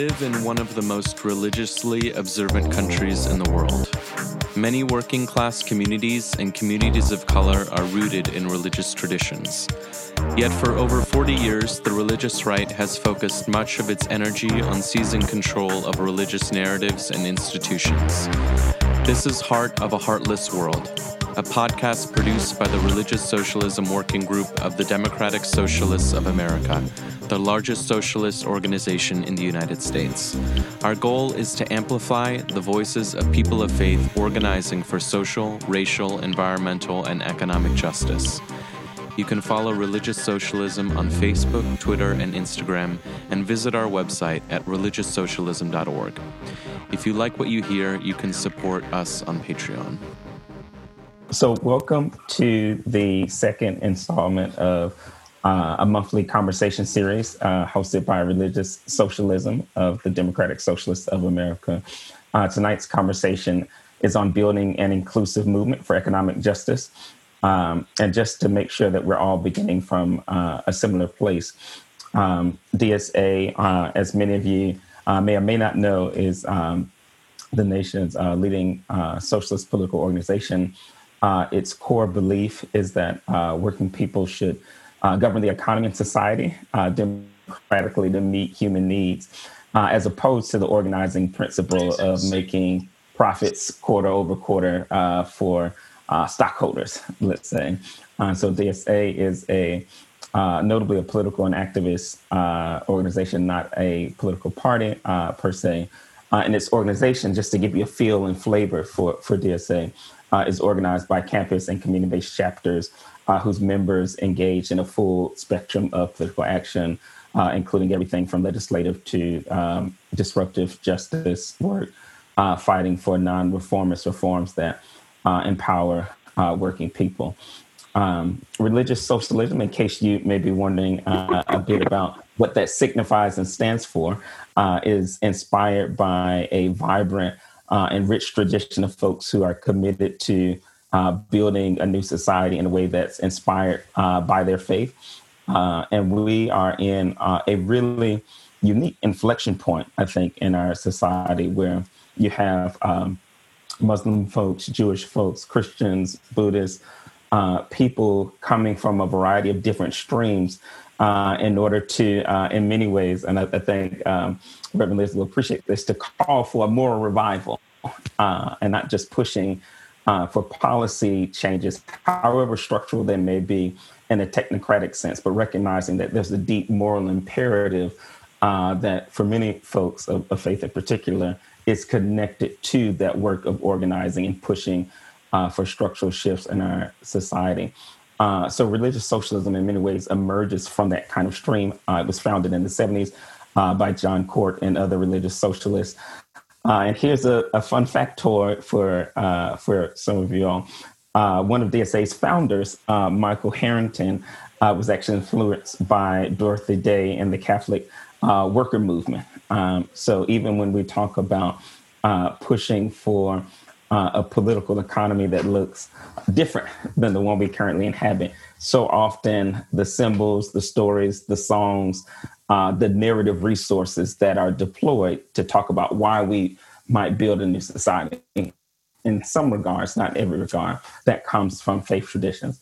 live in one of the most religiously observant countries in the world. Many working class communities and communities of color are rooted in religious traditions. Yet for over 40 years, the religious right has focused much of its energy on seizing control of religious narratives and institutions. This is Heart of a Heartless World, a podcast produced by the Religious Socialism Working Group of the Democratic Socialists of America, the largest socialist organization in the United States. Our goal is to amplify the voices of people of faith organizing for social, racial, environmental, and economic justice. You can follow Religious Socialism on Facebook, Twitter, and Instagram, and visit our website at religioussocialism.org. If you like what you hear, you can support us on Patreon. So, welcome to the second installment of uh, a monthly conversation series uh, hosted by Religious Socialism of the Democratic Socialists of America. Uh, tonight's conversation is on building an inclusive movement for economic justice. Um, and just to make sure that we're all beginning from uh, a similar place, um, DSA, uh, as many of you uh, may or may not know, is um, the nation's leading socialist political organization. Uh, its core belief is that uh, working people should uh, govern the economy and society uh, democratically to meet human needs, uh, as opposed to the organizing principle of making profits quarter over quarter uh, stockholders, let's say. so DSA is a notably a political and activist organization, not a political party per se. and its organization, just to give you a feel and flavor for, for DSA, uh, is organized by campus and community based chapters uh, whose members engage in a full spectrum of political action, uh, including everything from legislative to um, disruptive justice work, uh, fighting for non reformist reforms that uh, empower uh, working people. Um, religious socialism, in case you may be wondering a bit about what that signifies and stands for, is inspired by a vibrant uh, and rich tradition of folks who are committed to uh, building a new society in a way that's inspired uh, by their faith. Uh, and we are in uh, a really unique inflection point, I think, in our society where you have um, Muslim folks, Jewish folks, Christians, Buddhists, uh, people coming from a variety of different streams uh, in order to, uh, in many ways, and I, I think um, Reverend Liz will appreciate this, to call for a moral revival uh, and not just pushing uh, for policy changes, however structural they may be in a technocratic sense, but recognizing that there's a deep moral imperative uh, that for many folks of, of, faith in particular is connected to that work of organizing and pushing uh, for structural shifts in our society. Uh, so religious socialism in many ways emerges from that kind of stream. Uh, it was founded in the 70s uh, by John Cort and other religious socialists. Uh, and here's a, a, fun factoid for uh, for some of you all. Uh, one of DSA's founders, Michael Harrington, was actually influenced by Dorothy Day and the Catholic worker movement. Um, so even when we talk about pushing for uh, a political economy that looks different than the one we currently inhabit. So often, the symbols, the stories, the songs, uh, the narrative resources that are deployed to talk about why we might build a new society. In some regards, not every regard, that comes from faith traditions.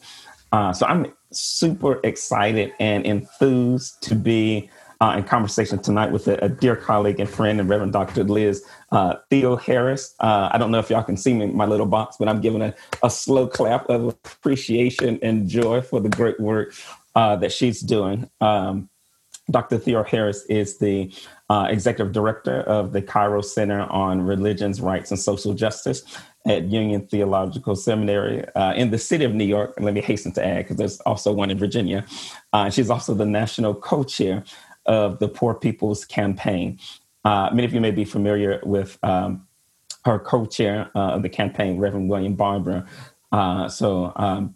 Uh, so I'm super excited and enthused to be uh, in conversation tonight with a, a, dear colleague and friend and Reverend Dr. Liz uh, Theoharis. Uh, I don't know if y'all can see me in my little box, but I'm giving a, a slow clap of appreciation and joy for the great work uh, that she's doing. Um, Dr. Theoharis is the uh, executive director of the Kairos Center on Religions, Rights, and Social Justice at Union Theological Seminary uh, in the city of New York. And let me hasten to add, because there's also one in Virginia. Uh, she's also the national co chair of the Poor People's Campaign. Uh, many of you may be familiar with um, her co chair uh, of the campaign, Reverend William Barber. Uh, so, um,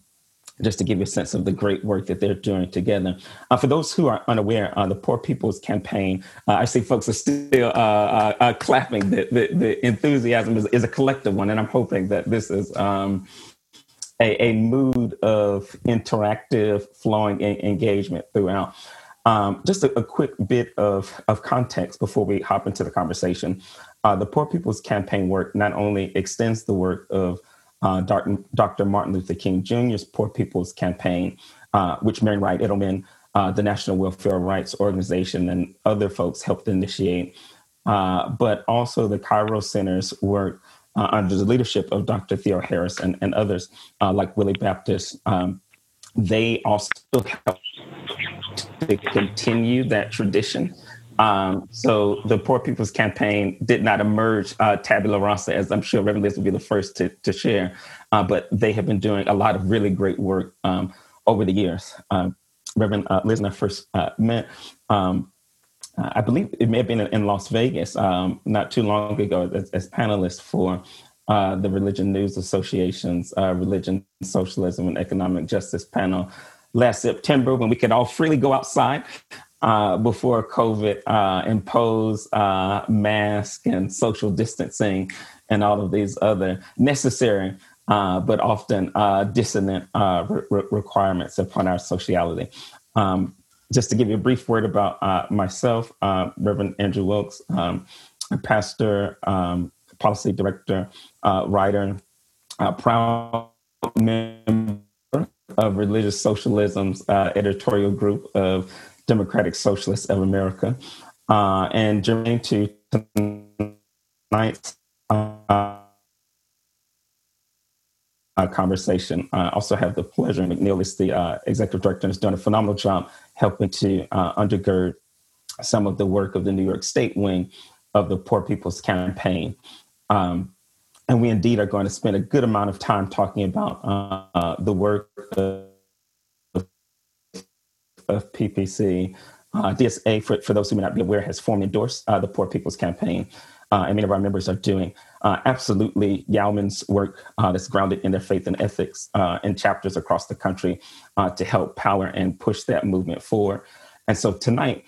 just to give you a sense of the great work that they're doing together. Uh, for those who are unaware, uh, the Poor People's Campaign, uh, I see folks are still uh, uh, uh, clapping. The, the, the enthusiasm is, is, a collective one, and I'm hoping that this is um, a, a, mood of interactive, flowing engagement throughout. Um, just a, a, quick bit of, of context before we hop into the conversation. Uh, the Poor People's Campaign work not only extends the work of uh, Dr. Martin Luther King Jr.'s Poor People's Campaign, uh, which Wright Edelman, uh, the National Welfare Rights Organization, and other folks helped initiate, uh, but also the Kairos Center's work uh, under the leadership of Dr. Theoharis and, and others like Willie Baptist. Um, they also helped to continue that tradition. Um, so the Poor People's Campaign did not emerge uh, tabula rasa, as I'm sure Reverend Liz will be the first to, to share, uh, but they have been doing a lot of really great work um, over the years. Um, Reverend uh, Liz and I first uh, met, um, I believe it may have been in, Las Vegas um, not too long ago as, as panelists for uh, the Religion News Association's uh, Religion, Socialism, and Economic Justice panel last September when we could all freely go outside uh, before COVID uh, imposed uh, mask and social distancing and all of these other necessary uh, but often dissonant re- requirements upon our sociality. Um, just to give you a brief word about myself, Reverend Andrew Wilkes, um, pastor, um, policy director, writer, proud member of Religious Socialism's uh, editorial group of Democratic Socialists of America. Uh, and germane to tonight's uh, conversation, I also have the pleasure, McNeil is the uh, executive director and has done a phenomenal job helping to uh, undergird some of the work of the New York State wing of the Poor People's Campaign. Um, and we indeed are going to spend a good amount of time talking about uh, the work of, of PPC. Uh, DSA, for, for those who may not be aware, has formally endorsed uh, the Poor People's Campaign. Uh, and many of our members are doing uh, absolutely Yalman's work that's grounded in their faith and ethics in chapters across the country to help power and push that movement forward. And so tonight,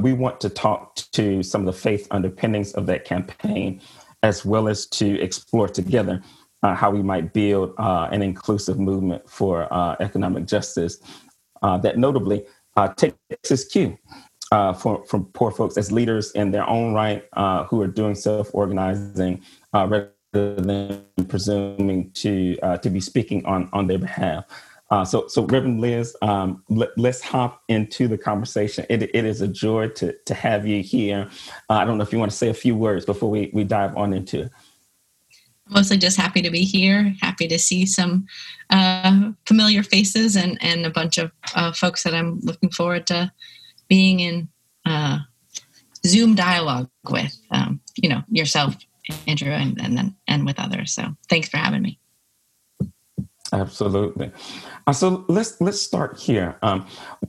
we want to talk to some of the faith underpinnings of that campaign as well as to explore together uh, how we might build uh, an inclusive movement for uh, economic justice uh, that notably uh, takes its cue uh, for, from poor folks as leaders in their own right who are doing self-organizing rather than presuming to to be speaking on, on their behalf. Uh, so, so Reverend Liz, um, let, us hop into the conversation. It, it is a joy to to have you here. Uh, I don't know if you want to say a few words before we, we dive on into it. Mostly just happy to be here. Happy to see some uh, familiar faces and and a bunch of uh, folks that I'm looking forward to being in uh, Zoom dialogue with. Um, you know yourself, Andrew, and and then and with others. So thanks for having me. Absolutely. Uh, so let's let's start here. Um,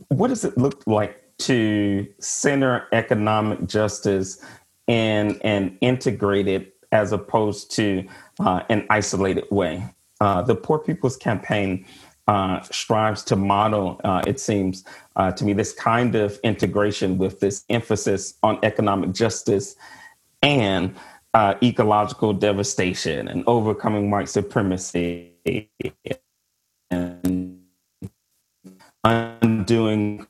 what does it look like to center economic justice in an integrated as opposed to uh, an isolated way? Uh, the Poor People's Campaign uh, strives to model, uh, it seems uh, to me, this kind of integration with this emphasis on economic justice and ecological devastation and overcoming white supremacy and undoing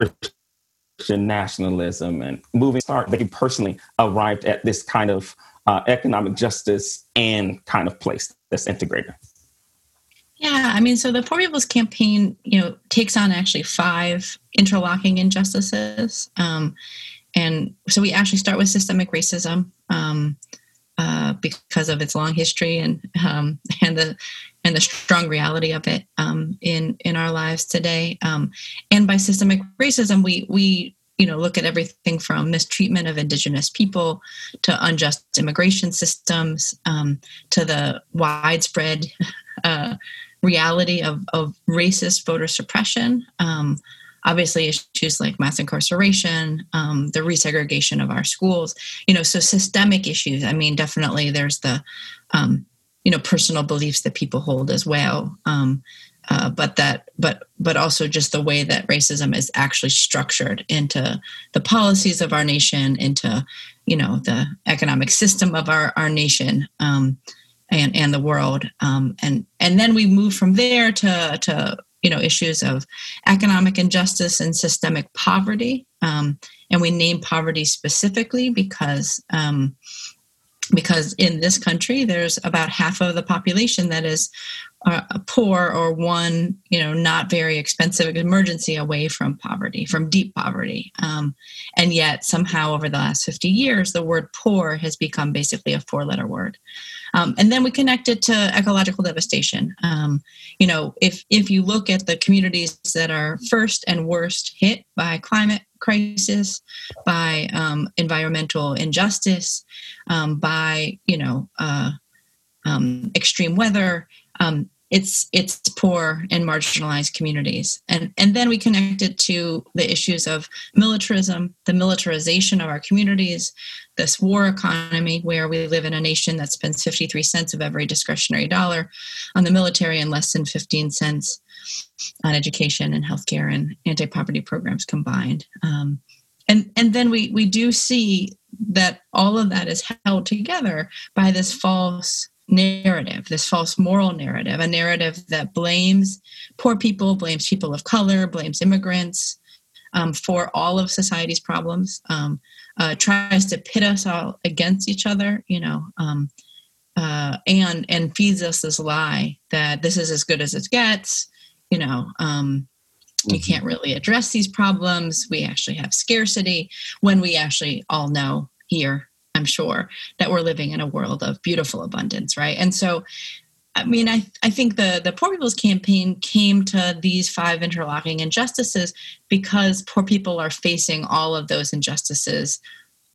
Christian nationalism and moving start they personally arrived at this kind of uh, economic justice and kind of place that's integrated. Yeah i mean so the poor people's campaign you know takes on actually five interlocking injustices um, and so we actually start with systemic racism um, because of its long history and um, and the and the strong reality of it um, in in our lives today. Um, and by systemic racism, we we you know look at everything from mistreatment of indigenous people to unjust immigration systems um, to the widespread uh, reality of, of racist voter suppression um, obviously issues like mass incarceration um, the resegregation of our schools you know so systemic issues. I mean definitely there's the um, you know personal beliefs that people hold as well. Um, uh, but that but but also just the way that racism is actually structured into the policies of our nation into you know the economic system of our our nation um, and and the world. Um, and and then we move from there to to you know issues of economic injustice and systemic poverty. Um, and we name poverty specifically because um, because in this country there's about half of the population that is uh, poor or one you know not very expensive emergency away from poverty from deep poverty. Um, and yet somehow over the last 50 years the word poor has become basically a four letter word um, and then we connect it to ecological devastation. Um, you know if if you look at the communities that are first and worst hit by climate crisis by um, environmental injustice um, by you know uh, um, extreme weather um, it's it's poor and marginalized communities. And and then we connect it to the issues of militarism the militarization of our communities this war economy where we live in a nation that spends 53 cents of every discretionary dollar on the military and less than 15 cents on education and healthcare and anti-poverty programs combined. Um, and and then we we do see that all of that is held together by this false narrative, this false moral narrative, a narrative that blames poor people, blames people of color, blames immigrants um, for all of society's problems, um, uh, tries to pit us all against each other, you know, um, uh, and and feeds us this lie that this is as good as it gets, you know. Um, mm-hmm. can't really address these problems. We actually have scarcity when we actually all know here I'm sure, that we're living in a world of beautiful abundance, right? And so, I mean, I, I think the, the Poor People's Campaign came to these five interlocking injustices because poor people are facing all of those injustices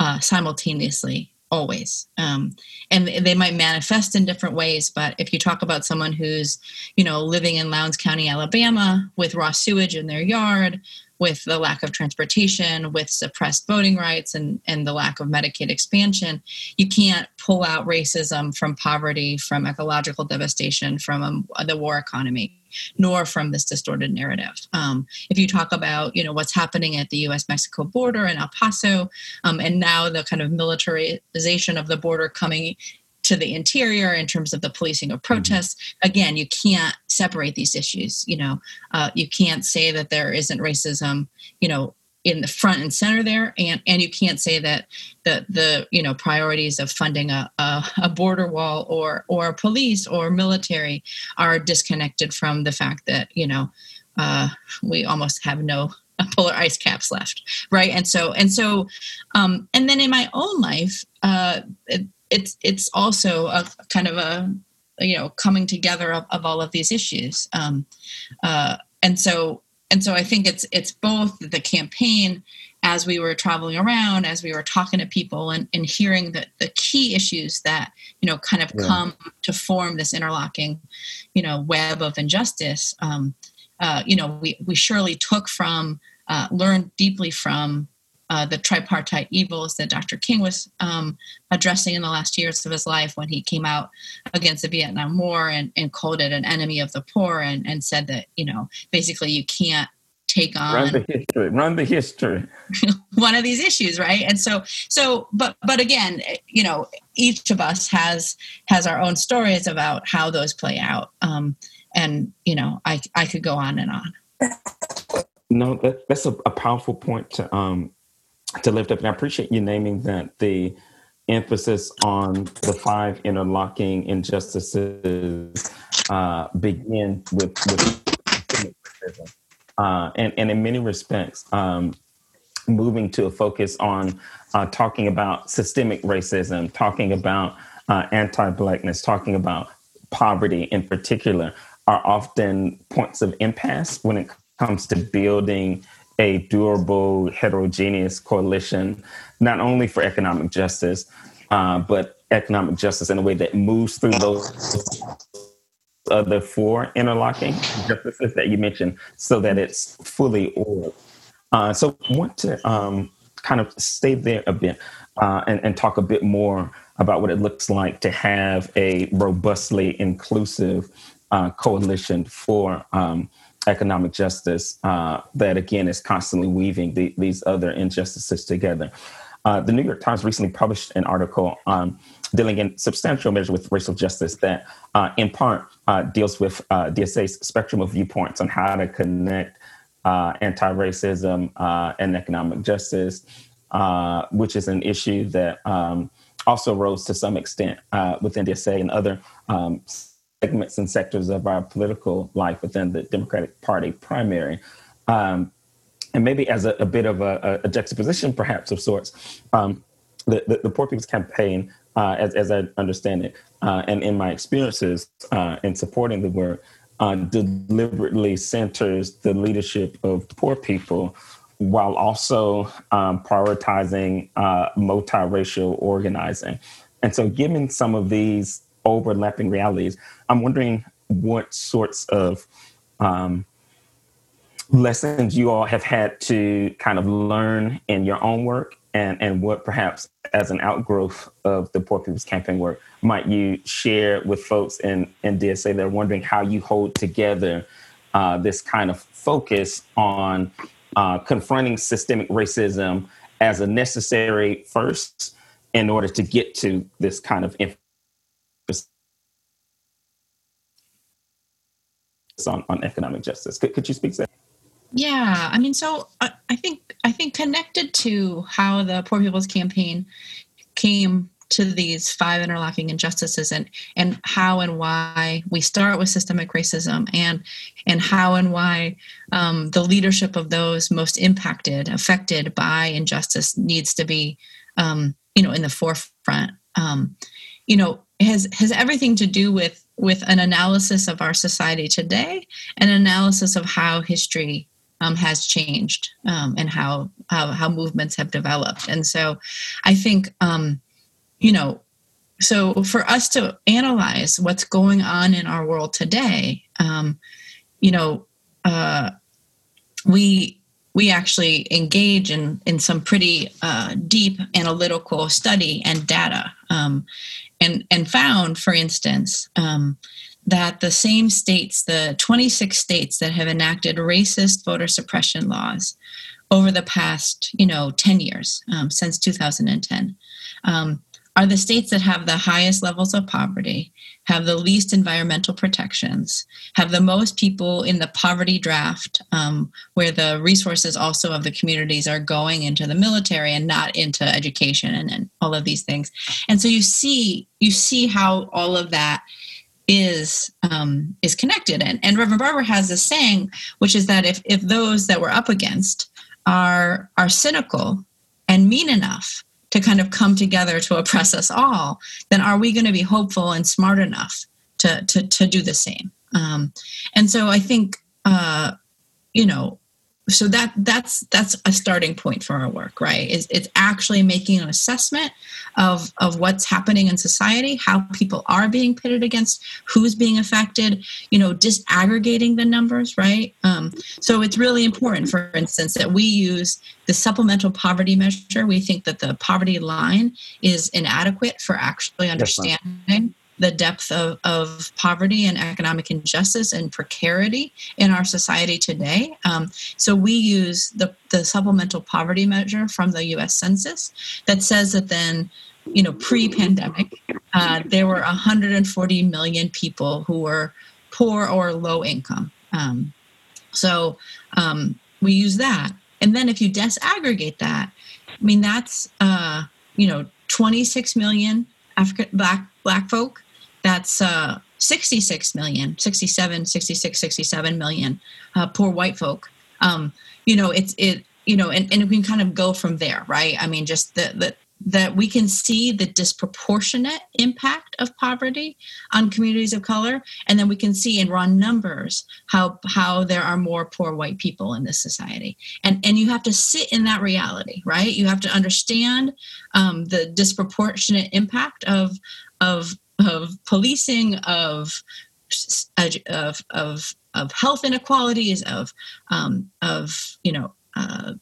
uh, simultaneously, always. Um, and they might manifest in different ways, but if you talk about someone who's, you know, living in Lowndes County, Alabama, with raw sewage in their yard, with the lack of transportation, with suppressed voting rights, and, and the lack of Medicaid expansion, you can't pull out racism from poverty, from ecological devastation, from um, the war economy, nor from this distorted narrative. Um, if you talk about, you know, what's happening at the U.S.-Mexico border in El Paso, um, and now the kind of militarization of the border coming to the interior in terms of the policing of mm-hmm. protests. Again you can't separate these issues you know. Uh, you can't say that there isn't racism you know in the front and center there and and you can't say that the the you know priorities of funding a, a, a border wall or or police or military are disconnected from the fact that you know uh, we almost have no polar ice caps left right? And so and so um, and then in my own life uh, it's it's also a kind of a you know coming together of, of all of these issues um, uh, and so and so i think it's it's both the campaign as we were traveling around as we were talking to people and, and hearing the, the key issues that you know kind of yeah. come to form this interlocking you know web of injustice um, uh, you know we, we surely took from uh, learned deeply from uh, the tripartite evils that Dr. King was um, addressing in the last years of his life when he came out against the Vietnam War and, and called it an enemy of the poor and, and said that, you know, basically you can't take on run the history run the history. one of these issues right? And so so but but again you know each of us has has our own stories about how those play out. Um and you know i i could go on and on. No that, that's a, a powerful point to um to lift up. And I appreciate you naming that the emphasis on the five interlocking injustices uh, begin with, with uh, and, and in many respects, um, moving to a focus on uh, talking about systemic racism, talking about uh, anti-blackness, talking about poverty in particular, are often points of impasse when it comes to building a durable, heterogeneous coalition, not only for economic justice, uh, but economic justice in a way that moves through those other four interlocking justices that you mentioned so that it's fully oiled. Uh, so I want to um, kind of stay there a bit uh, and, and talk a bit more about what it looks like to have a robustly inclusive uh, coalition for um, economic justice uh, that again is constantly weaving the, these other injustices together. Uh, the New York Times recently published an article um, dealing in substantial measure with racial justice that, uh, in part, uh, deals with uh, DSA's spectrum of viewpoints on how to connect uh, anti-racism and economic justice, which is an issue that um, also rose to some extent within DSA and other um, segments and sectors of our political life within the Democratic Party primary. Um, and maybe as a, a bit of a, a, juxtaposition, perhaps of sorts, um, the, the, the, Poor People's Campaign, uh, as, as I understand it, uh, and in my experiences uh, in supporting the work, uh, deliberately centers the leadership of poor people while also um, prioritizing uh, multiracial organizing. And so, given some of these overlapping realities, I'm wondering what sorts of um, lessons you all have had to kind of learn in your own work and, and what perhaps as an outgrowth of the Poor People's Campaign work might you share with folks in, in DSA that are wondering how you hold together uh, this kind of focus on uh, confronting systemic racism as a necessary first in order to get to this kind of on, on economic justice. Could, could you speak to that? Yeah, I mean, so I, I think I think connected to how the Poor People's Campaign came to these five interlocking injustices and and how and why we start with systemic racism and and how and why um, the leadership of those most impacted affected by injustice needs to be um, you know in the forefront um, you know has has everything to do with with an analysis of our society today an analysis of how history um, has changed um, and how, how, how movements have developed. And so, I think um, you know, so for us to analyze what's going on in our world today, um, you know, uh, we we actually engage in in some pretty uh, deep analytical study and data, um, and and found, for instance, um, that the same states, the 26 states that have enacted racist voter suppression laws over the past, you know, 10 years um, since 2010, um, are the states that have the highest levels of poverty, have the least environmental protections, have the most people in the poverty draft, um, where the resources also of the communities are going into the military and not into education and, and all of these things. And so you see, you see how all of that is um, is connected. And, and Reverend Barber has this saying, which is that if if those that we're up against are are cynical and mean enough to kind of come together to oppress us all, then are we going to be hopeful and smart enough to to to do the same? Um, and so I think uh, you know so that that's that's a starting point for our work right? Is it's actually making an assessment of of what's happening in society how people are being pitted against who's being affected you know disaggregating the numbers right? Um, so it's really important for instance that we use the supplemental poverty measure. We think that the poverty line is inadequate for actually understanding the depth of, of poverty and economic injustice and precarity in our society today. Um, so we use the, the supplemental poverty measure from the US Census that says that then you know pre-pandemic uh, there were 140 million people who were poor or low income um, so um, we use that and then if you disaggregate that i mean that's uh, you know 26 million african black black folk that's uh, 66 million 67 66 67 million uh, poor white folk. Um, you know it's it you know and, and we can kind of go from there right? I mean just the, the that we can see the disproportionate impact of poverty on communities of color. And then we can see in raw numbers how how there are more poor white people in this society. And and you have to sit in that reality right? You have to understand um, the disproportionate impact of of of policing, of of of of health inequalities, of um, of you know. Uh,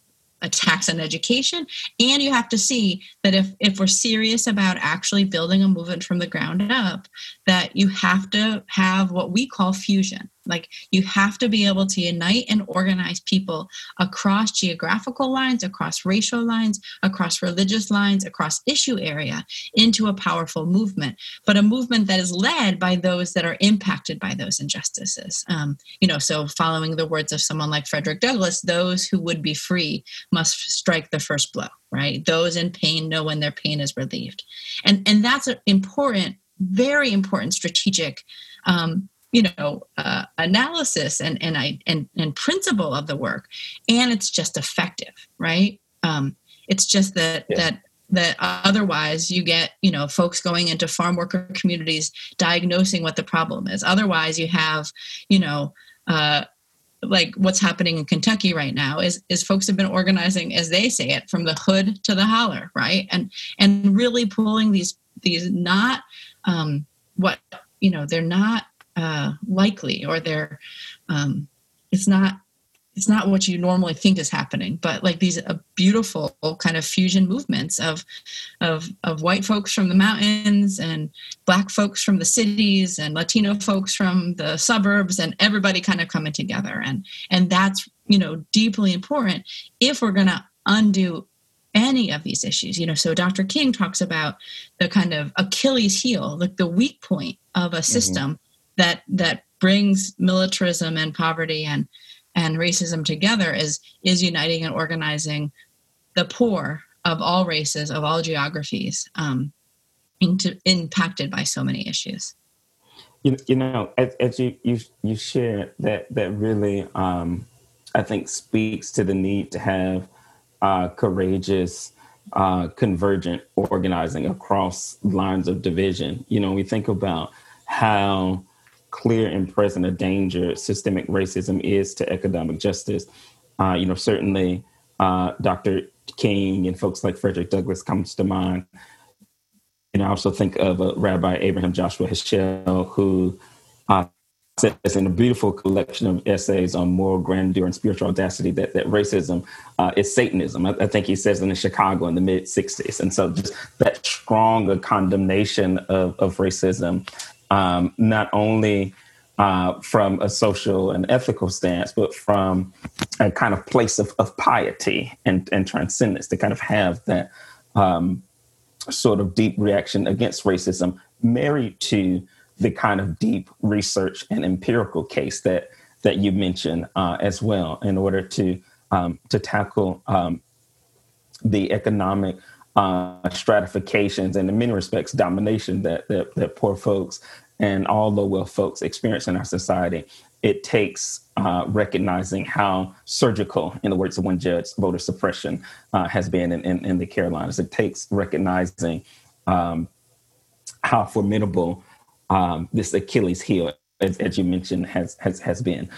attacks on education and you have to see that if if we're serious about actually building a movement from the ground up that you have to have what we call fusion Like you have to be able to unite and organize people across geographical lines, across racial lines, across religious lines, across issue area into a powerful movement, but a movement that is led by those that are impacted by those injustices. Um, you know, so following the words of someone like Frederick Douglass, those who would be free must strike the first blow, right? Those in pain know when their pain is relieved. And, and that's an important, very important strategic um, you know uh, analysis and and I and and principle of the work, and it's just effective, right? Um, it's just that yeah. that that otherwise you get you know folks going into farm worker communities diagnosing what the problem is. Otherwise, you have you know. Uh, like what's happening in Kentucky right now is is folks have been organizing as they say it from the hood to the holler right and and really pulling these these not um what you know they're not uh, likely or they're um, it's not it's not what you normally think is happening but like these uh, beautiful kind of fusion movements of of of white folks from the mountains and black folks from the cities and latino folks from the suburbs and everybody kind of coming together and and that's you know deeply important if we're going to undo any of these issues you know so dr king talks about the kind of achilles heel like the weak point of a mm-hmm. system mm-hmm that that brings militarism and poverty and and racism together is is uniting and organizing the poor of all races of all geographies um, into, impacted by so many issues. You, you know as, as you, you you share that that really um, i think speaks to the need to have uh, courageous uh, convergent organizing across lines of division. You know we think about how clear and present a danger systemic racism is to economic justice. Uh, you know, certainly uh, Dr. King and folks like Frederick Douglass comes to mind. And I also think of uh, Rabbi Abraham Joshua Heschel, who uh, says in a beautiful collection of essays on moral grandeur and spiritual audacity that, that racism uh, is Satanism. I, I, think he says in the Chicago in the mid 60s. And so just that stronger condemnation of, of racism um, not only uh, from a social and ethical stance, but from a kind of place of, of piety and, and transcendence to kind of have that um, sort of deep reaction against racism married to the kind of deep research and empirical case that that you mentioned uh, as well in order to um, to tackle um, the economic uh, stratifications and in many respects domination that, that, that poor folks and all low wealth folks experience in our society. It takes uh, recognizing how surgical, in the words of one judge, voter suppression uh, has been in, in, in, the Carolinas. It takes recognizing um, how formidable um, this Achilles heel, as, as, you mentioned, has has has been.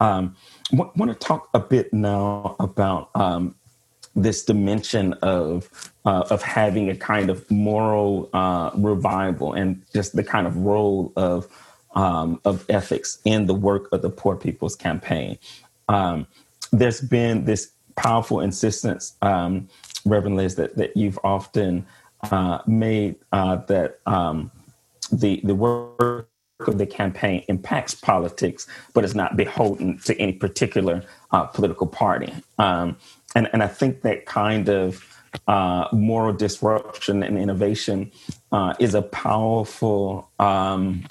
Um, want to talk a bit now about um, this dimension of uh, of having a kind of moral uh, revival and just the kind of role of um, of ethics in the work of the Poor People's Campaign. Um, there's been this powerful insistence, um, Reverend Liz, that that you've often uh, made uh, that um, the the work of the campaign impacts politics, but is not beholden to any particular uh, political party. And and I think that kind of uh, moral disruption and innovation uh, is a powerful um,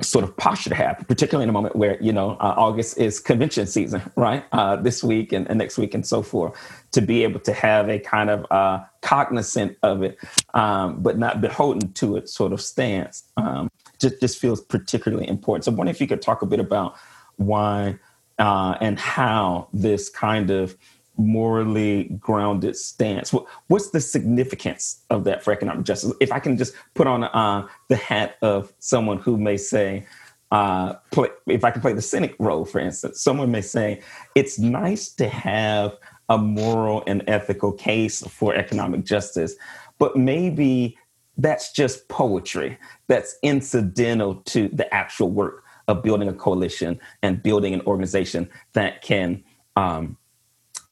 sort of posture to have, particularly in a moment where, you know, uh, August is convention season, right? Uh, this week and, and, next week and so forth, to be able to have a kind of uh, cognizant of it, um, but not beholden to it sort of stance, um, just, just feels particularly important. So I wonder if you could talk a bit about why uh, and how this kind of morally grounded stance. What's the significance of that for economic justice? If I can just put on uh, the hat of someone who may say, uh, play, if I can play the cynic role, for instance, someone may say, it's nice to have a moral and ethical case for economic justice, but maybe that's just poetry that's incidental to the actual work of building a coalition and building an organization that can um,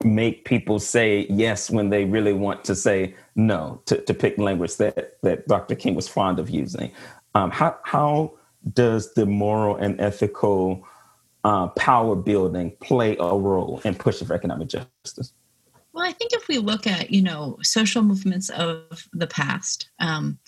make people say yes when they really want to say no, to, to pick language that, that Dr. King was fond of using. Um, how, how does the moral and ethical uh, power building play a role in pushing for economic justice? Well, I think if we look at, you know, social movements of the past, um,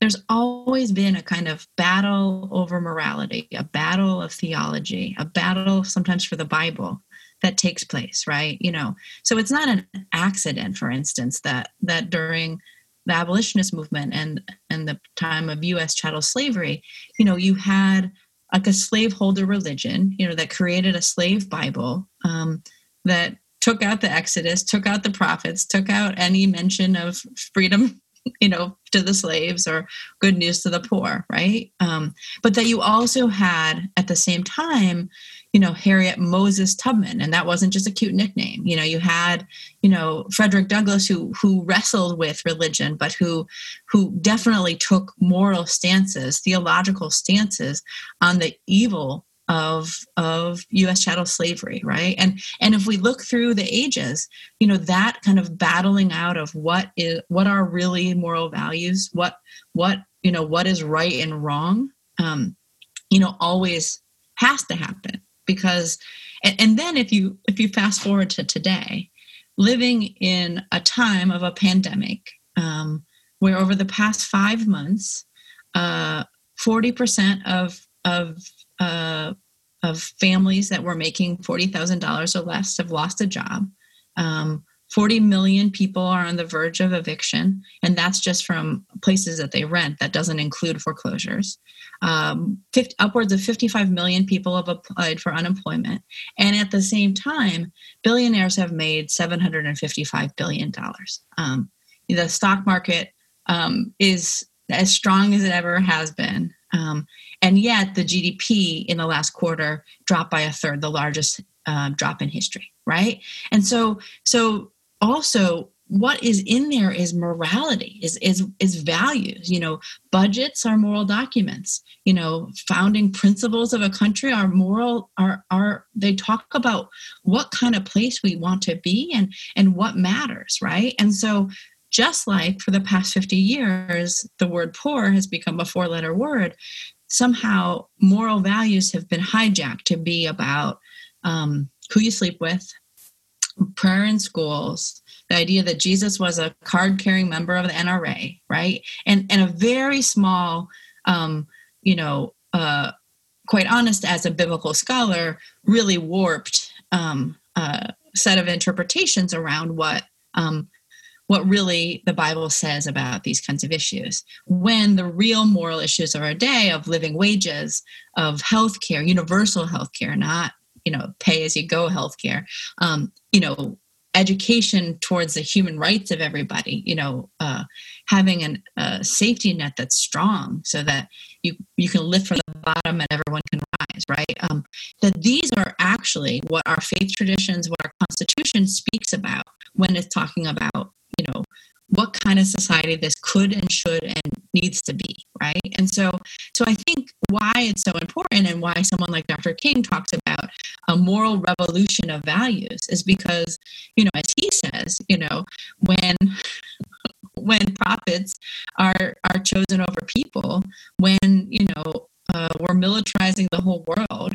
there's always been a kind of battle over morality, a battle of theology, a battle sometimes for the Bible that takes place, right? You know, so it's not an accident, for instance, that that during the abolitionist movement and and the time of U.S. chattel slavery, you know, you had like a slaveholder religion, you know, that created a slave Bible um, that took out the Exodus, took out the prophets, took out any mention of freedom you know to the slaves or good news to the poor right? Um, but that you also had at the same time you know harriet moses tubman and that wasn't just a cute nickname. You know you had you know frederick douglass who who wrestled with religion but who who definitely took moral stances theological stances on the evil of of US chattel slavery, right? And and if we look through the ages, you know, that kind of battling out of what is what are really moral values, what what you know, what is right and wrong, um, you know, always has to happen because and, and then if you if you fast forward to today, living in a time of a pandemic, um, where over the past five months, uh, 40% of of uh, of families that were making $40,000 or less have lost a job. Um, 40 million people are on the verge of eviction, and that's just from places that they rent. That doesn't include foreclosures. Um, 50, upwards of 55 million people have applied for unemployment. And at the same time, billionaires have made $755 billion. Um, the stock market um, is as strong as it ever has been. Um, and yet the GDP in the last quarter dropped by a third, the largest uh, drop in history, right? And so, so also what is in there is morality is is is values you know budgets are moral documents you know founding principles of a country are moral are are they talk about what kind of place we want to be and and what matters right and so just like for the past 50 years, the word poor has become a four letter word, somehow moral values have been hijacked to be about um, who you sleep with, prayer in schools, the idea that Jesus was a card carrying member of the NRA, right? And, and a very small, um, you know, uh, quite honest as a biblical scholar, really warped um, uh, set of interpretations around what um, what really the Bible says about these kinds of issues. When the real moral issues of our day of living wages, of healthcare, universal healthcare, not you know pay as you go healthcare, um, you know education towards the human rights of everybody you know uh, having a safety net that's strong so that you you can lift from the bottom and everyone can rise right um, that these are actually what our faith traditions what our constitution speaks about when it's talking about you know what kind of society this could and should and needs to be right? And so so i think why it's so important and why someone like dr king talks about a moral revolution of values is because you know as he says you know when when profits are are chosen over people when you know uh, we're militarizing the whole world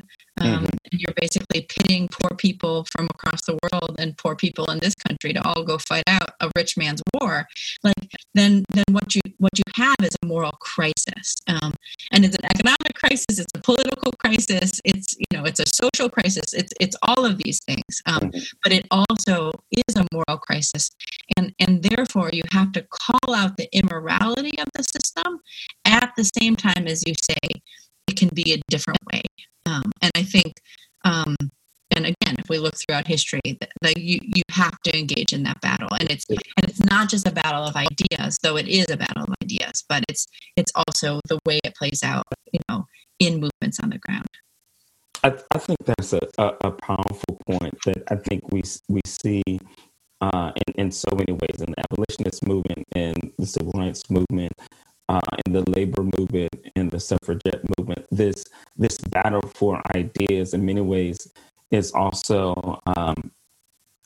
you're basically pitting poor people from across the world and poor people in this country to all go fight out a rich man's war. Like then then what you what you have is a moral crisis. Um, and it's an economic crisis it's a political crisis it's you know it's a social crisis it's it's all of these things. Um, mm-hmm. but it also is a moral crisis. And and therefore you have to call out the immorality of the system at the same time as you say can be a different way. Um, and I think, um, and again, if we look throughout history, that, that, you you have to engage in that battle, and it's and it's not just a battle of ideas, though it is a battle of ideas, but it's it's also the way it plays out, you know, in movements on the ground. I, I think that's a, a, a, powerful point that I think we we see uh, in, in so many ways in the abolitionist movement and the civil rights movement uh, in the labor movement and the suffragette movement. This this battle for ideas, in many ways, is also um,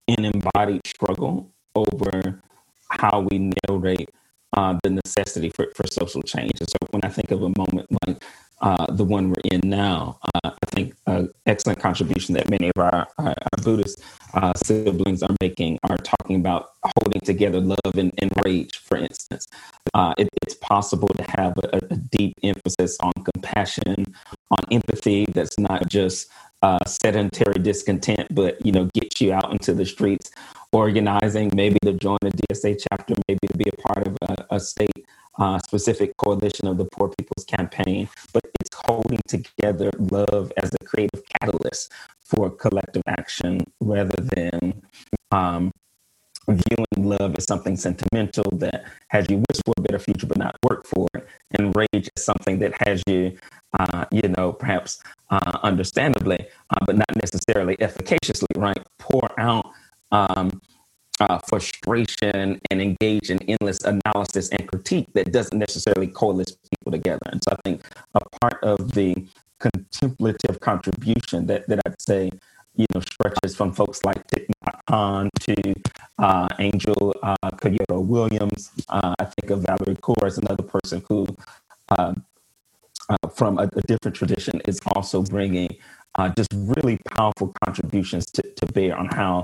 an embodied struggle over how we narrate uh, the necessity for, for social change. And so when I think of a moment like uh, the one we're in now, uh, I think an excellent contribution that many of our, our, our Buddhist uh, siblings are making are talking about holding together love and, and rage, for instance. Uh, it, it's possible to have a, a, deep emphasis on compassion, on empathy that's not just uh, sedentary discontent, but you know, get you out into the streets organizing, maybe to join a DSA chapter, maybe to be a part of a, a state uh, specific coalition of the Poor People's Campaign. But it's holding together love as a creative catalyst for collective action rather than um, viewing love as something sentimental that has you wish for a better future but not work for it, and rage as something that has you, uh, you know, perhaps uh, understandably, uh, but not necessarily efficaciously, right? Pour out um, uh, frustration and engage in endless analysis and critique that doesn't necessarily coalesce people together. And so I think a part of the contemplative contribution that, that I'd say, you know, stretches from folks like Thich Nhat Hanh to uh, Angel uh, Kyodo Williams. Uh, I think of Valerie Kaur as another person who, uh, uh, from a, a, different tradition, is also bringing uh, just really powerful contributions to, to bear on how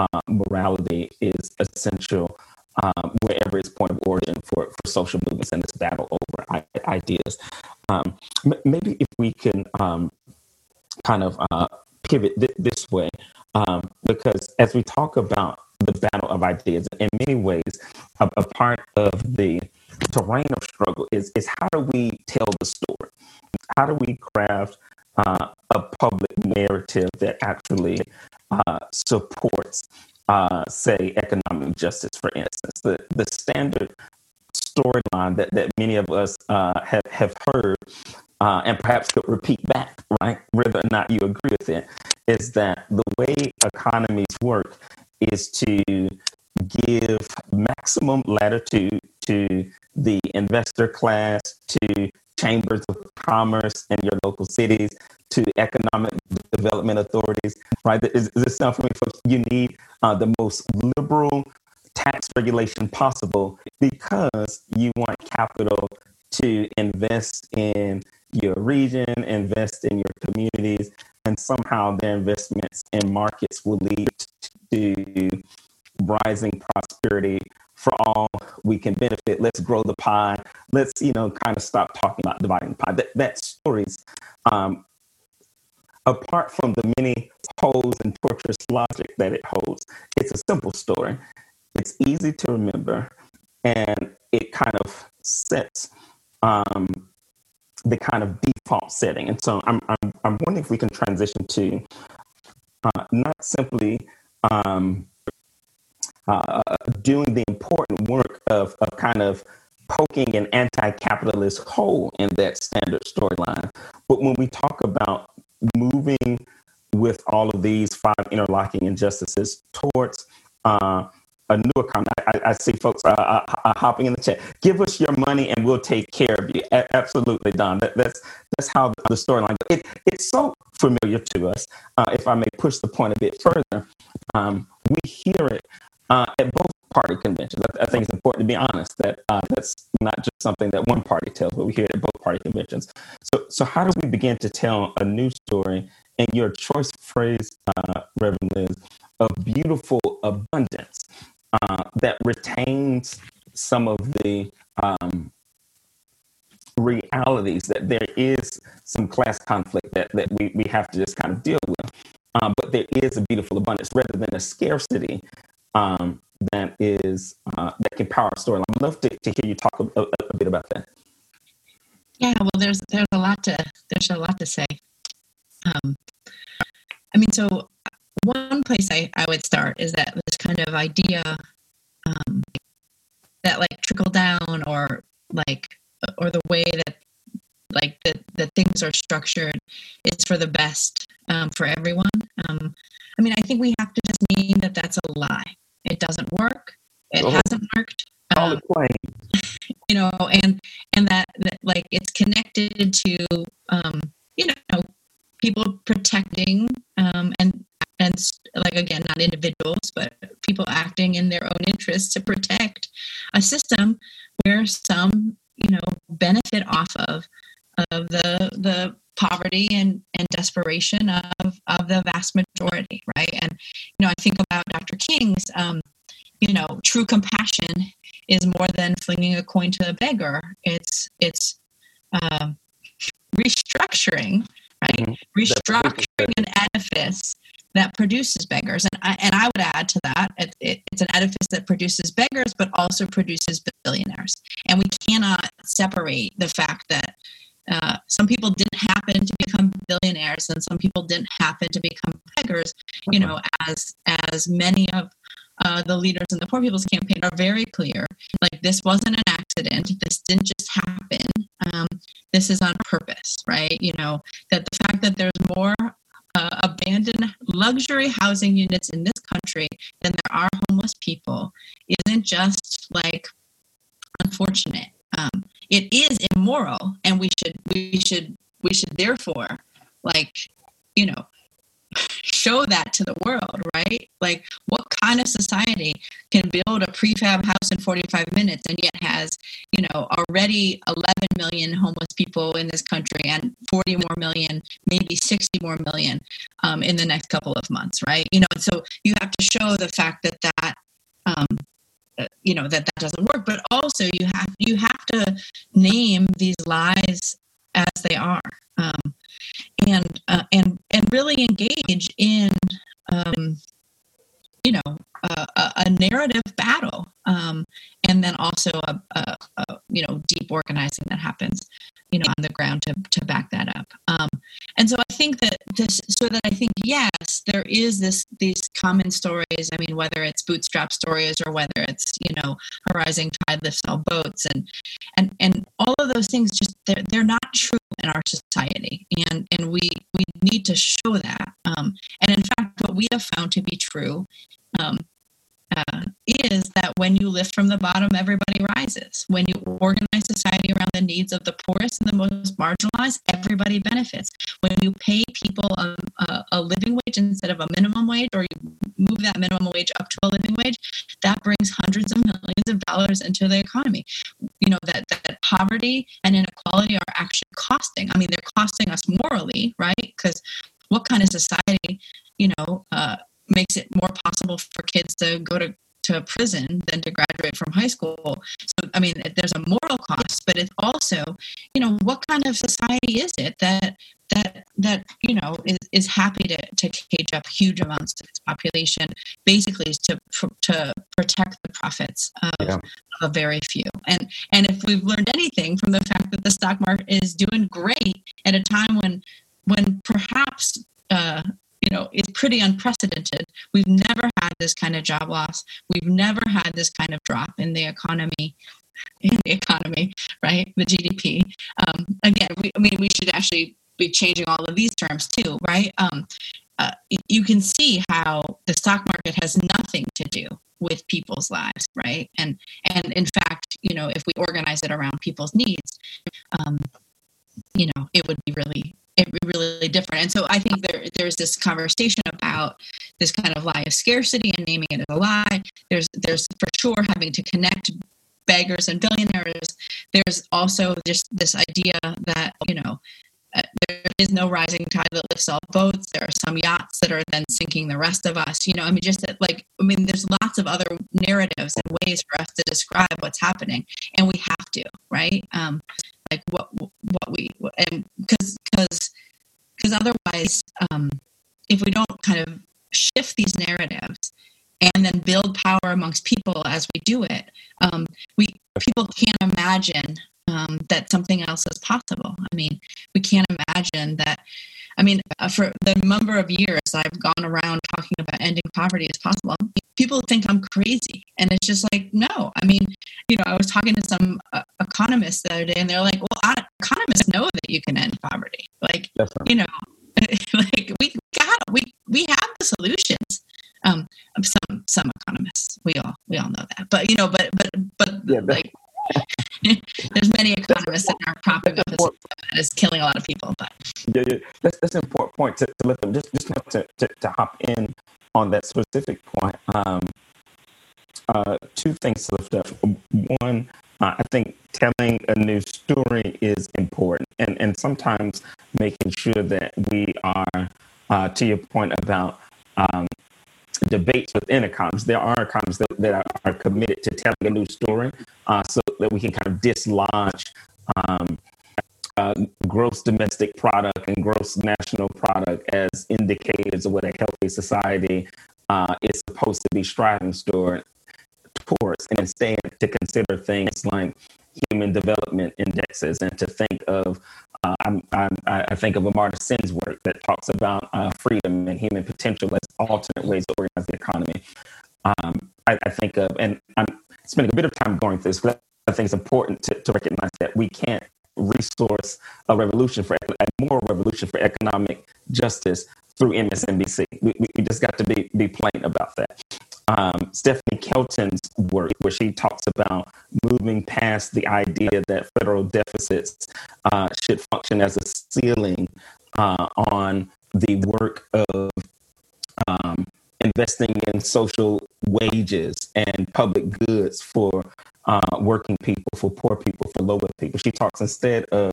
uh, morality is essential um, wherever its point of origin for, for social movements and this battle over ideas. Um, maybe if we can um, kind of uh, pivot th- this way, um, because as we talk about the battle of ideas, in many ways, a, a part of the terrain of struggle is, is how do we tell the story? How do we craft uh, a public narrative that actually uh, supports, uh, say, economic justice, for instance. The, the standard storyline that, that many of us uh, have, have heard uh, and perhaps could repeat back, right, whether or not you agree with it, is that the way economies work is to give maximum latitude to the investor class, to chambers of commerce in your local cities, to economic development authorities, right? Is, is this something you need uh, the most liberal tax regulation possible because you want capital to invest in your region, invest in your communities, and somehow their investments in markets will lead to rising prosperity for all we can benefit. Let's grow the pie. Let's, you know, kind of stop talking about dividing the pie. That, that stories um, apart from the many holes and torturous logic that it holds, it's a simple story. It's easy to remember, and it kind of sets um, the kind of default setting. And so I'm, I'm, I'm wondering if we can transition to uh, not simply um, uh, doing the important work of, of kind of poking an anti-capitalist hole in that standard storyline. But when we talk about moving with all of these five interlocking injustices towards uh, a new economy. I, I see folks uh, uh, hopping in the chat. Give us your money and we'll take care of you. A- absolutely, Don. That, that's that's how the storyline. It, it's so familiar to us. Uh, if I may push the point a bit further, um, we hear it uh, at both party conventions. I, I, think it's important to be honest that uh, that's not just something that one party tells, but we hear it at both party conventions. So, so how do we begin to tell a new story? And your choice phrase, uh, Reverend Liz, of beautiful abundance uh, that retains some of the um, realities that there is some class conflict that, that we, we have to just kind of deal with. Uh, but there is a beautiful abundance rather than a scarcity um, that is uh, that can power a storyline. I'd love to, to hear you talk a, a, a, bit about that. Yeah, well, there's there's a lot to there's a lot to say. Um, I mean, so one place I, I would start is that this kind of idea um, that like trickle down or like or the way that like that that things are structured is for the best um, for everyone. Um, I mean, I think we have to just mean that that's a lie. It doesn't work. It oh, hasn't worked. Um, you know, and and that, that like it's connected to um, you know people protecting um, and and like again not individuals but people acting in their own interests to protect a system where some, you know, benefit off of of the the poverty and, and desperation of, of the vast majority, right? And you know, I think about Dr. King's um, you know, true compassion is more than flinging a coin to a beggar. It's it's uh, restructuring, right? Mm-hmm. Restructuring an edifice that produces beggars. And I, and I would add to that, it, it, it's an edifice that produces beggars, but also produces billionaires. And we cannot separate the fact that uh, some people didn't happen to become billionaires and some people didn't happen to become beggars you know as as many of uh, the leaders in the Poor People's Campaign are very clear. Like, this wasn't an accident. This didn't just happen. Um, this is on purpose, right? You know, that the fact that there's more uh, abandoned luxury housing units in this country than there are homeless people isn't just like unfortunate. Um, it is immoral, and we should we should we should therefore like you know show that to the world, right? Like, what kind of society can build a prefab house in 45 minutes and yet has, you know, already 11 million homeless people in this country and 40 more million, maybe 60 more million um, in the next couple of months, right? You know, so you have to show the fact that that, um, you know, that that doesn't work, but also you have you have to name these lies as they are. Um, and uh, and and really engage in um, you know a, a, narrative battle um, and then also a, a, a, you know deep organizing that happens you know on the ground to, to back that up think that this so that i think yes there is this these common stories. I mean whether it's bootstrap stories or whether it's you know a rising tide lifts all boats and and and all of those things just they're, they're not true in our society. And and we we need to show that. Um, and in fact what we have found to be true um, is that when you lift from the bottom, everybody rises. When you organize society around the needs of the poorest and the most marginalized, everybody benefits. When you pay people a, a, a, living wage instead of a minimum wage, or you move that minimum wage up to a living wage, that brings hundreds of millions of dollars into the economy. You know, that, that poverty and inequality are actually costing. I mean, they're costing us morally, right? Because what kind of society, you know, uh, makes it more possible for kids to go to to prison than to graduate from high school. So, I mean, there's a moral cost, but it's also, you know, what kind of society is it that that that you know is, is happy to, to cage up huge amounts of its population, basically to to protect the profits of, yeah. of a very few. And and if we've learned anything from the fact that the stock market is doing great at a time when when perhaps uh, you know, is pretty unprecedented. We've never had this kind of job loss. We've never had this kind of drop in the economy, in the economy, right? The GDP. Um, again, we, I mean, we should actually be changing all of these terms too, right? Um, uh, you can see how the stock market has nothing to do with people's lives, right? And and in fact, you know, if we organize it around people's needs, um, you know, it would be really it really different. And so I think there, there's this conversation about this kind of lie of scarcity and naming it as a lie. There's there's for sure having to connect beggars and billionaires. There's also just this idea that you know uh, there is no rising tide that lifts all boats. There are some yachts that are then sinking the rest of us. You know, I mean, just that, like, I mean, there's lots of other narratives and ways for us to describe what's happening, and we have to, right? Um, like what what we and because because because otherwise um, if we don't kind of shift these narratives and then build power amongst people as we do it um, we people can't imagine um, that something else is possible. I mean we can't imagine that I mean, uh, for the number of years I've gone around talking about ending poverty as possible, people think I'm crazy. And it's just like, no. I mean, you know, I was talking to some uh, economists the other day, and they're like, well, economists know that you can end poverty. Like, Definitely. you know, like we got, we we have the solutions. Um, some some economists, we all we all know that, but you know, but but but yeah, like There's many economists that are propping up this that is killing a lot of people. But yeah, yeah. That's, that's an important point to, to let them just just to, to, to hop in on that specific point. Um, uh, two things to lift up. One, uh, I think telling a new story is important, and and sometimes making sure that we are, uh, to your point about um, debates within economists. There are economists that, that are, are, committed to telling a new story, uh, so that we can kind of dislodge. Um, uh, gross domestic product and gross national product as indicators of what a healthy society uh, is supposed to be striving toward, towards, and instead to consider things like human development indexes and to think of uh, I'm, I'm, i think of Amartya Sen's work that talks about uh, freedom and human potential as alternate ways to organize the economy. Um, I, I, think of, and I'm spending a bit of time going through this, but I think it's important to, to recognize that we can't resource a revolution for a moral revolution for economic justice through MSNBC. We, we just got to be be plain about that. Um, Stephanie Kelton's work, where she talks about moving past the idea that federal deficits uh, should function as a ceiling uh, on the work of investing in social wages and public goods for uh, working people, for poor people, for lower people. She talks instead of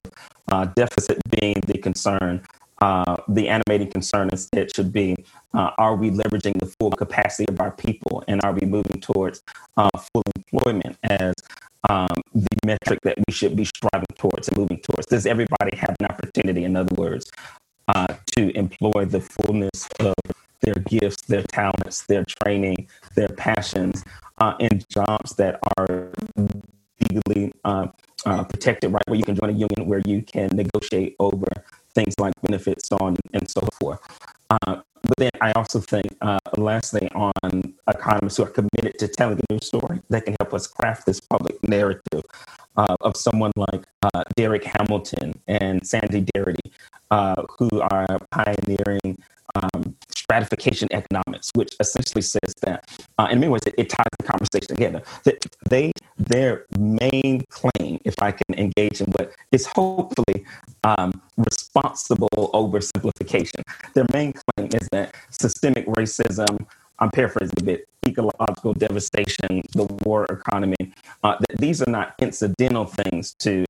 uh, deficit being the concern, uh, the animating concern instead should be uh, are we leveraging the full capacity of our people and are we moving towards uh, full employment as um, the metric that we should be striving towards and moving towards? Does everybody have an opportunity, in other words, uh, to employ the fullness of their gifts, their talents, their training, their passions uh, in jobs that are legally uh, uh, protected, right? Where you can join a union, where you can negotiate over things like benefits, on and so forth. Uh, but then I also think, uh, lastly, on economists who are committed to telling a new story that can help us craft this public narrative uh, of someone like uh, Darrick Hamilton and Sandy Darity, uh, who are pioneering um, stratification economics, which essentially says that, uh, in many ways, it, it, ties the conversation together. That they, their main claim, if I can engage in what is hopefully um, responsible oversimplification, their main claim is that systemic racism, I'm paraphrasing a bit, ecological devastation, the war economy, uh, that these are not incidental things to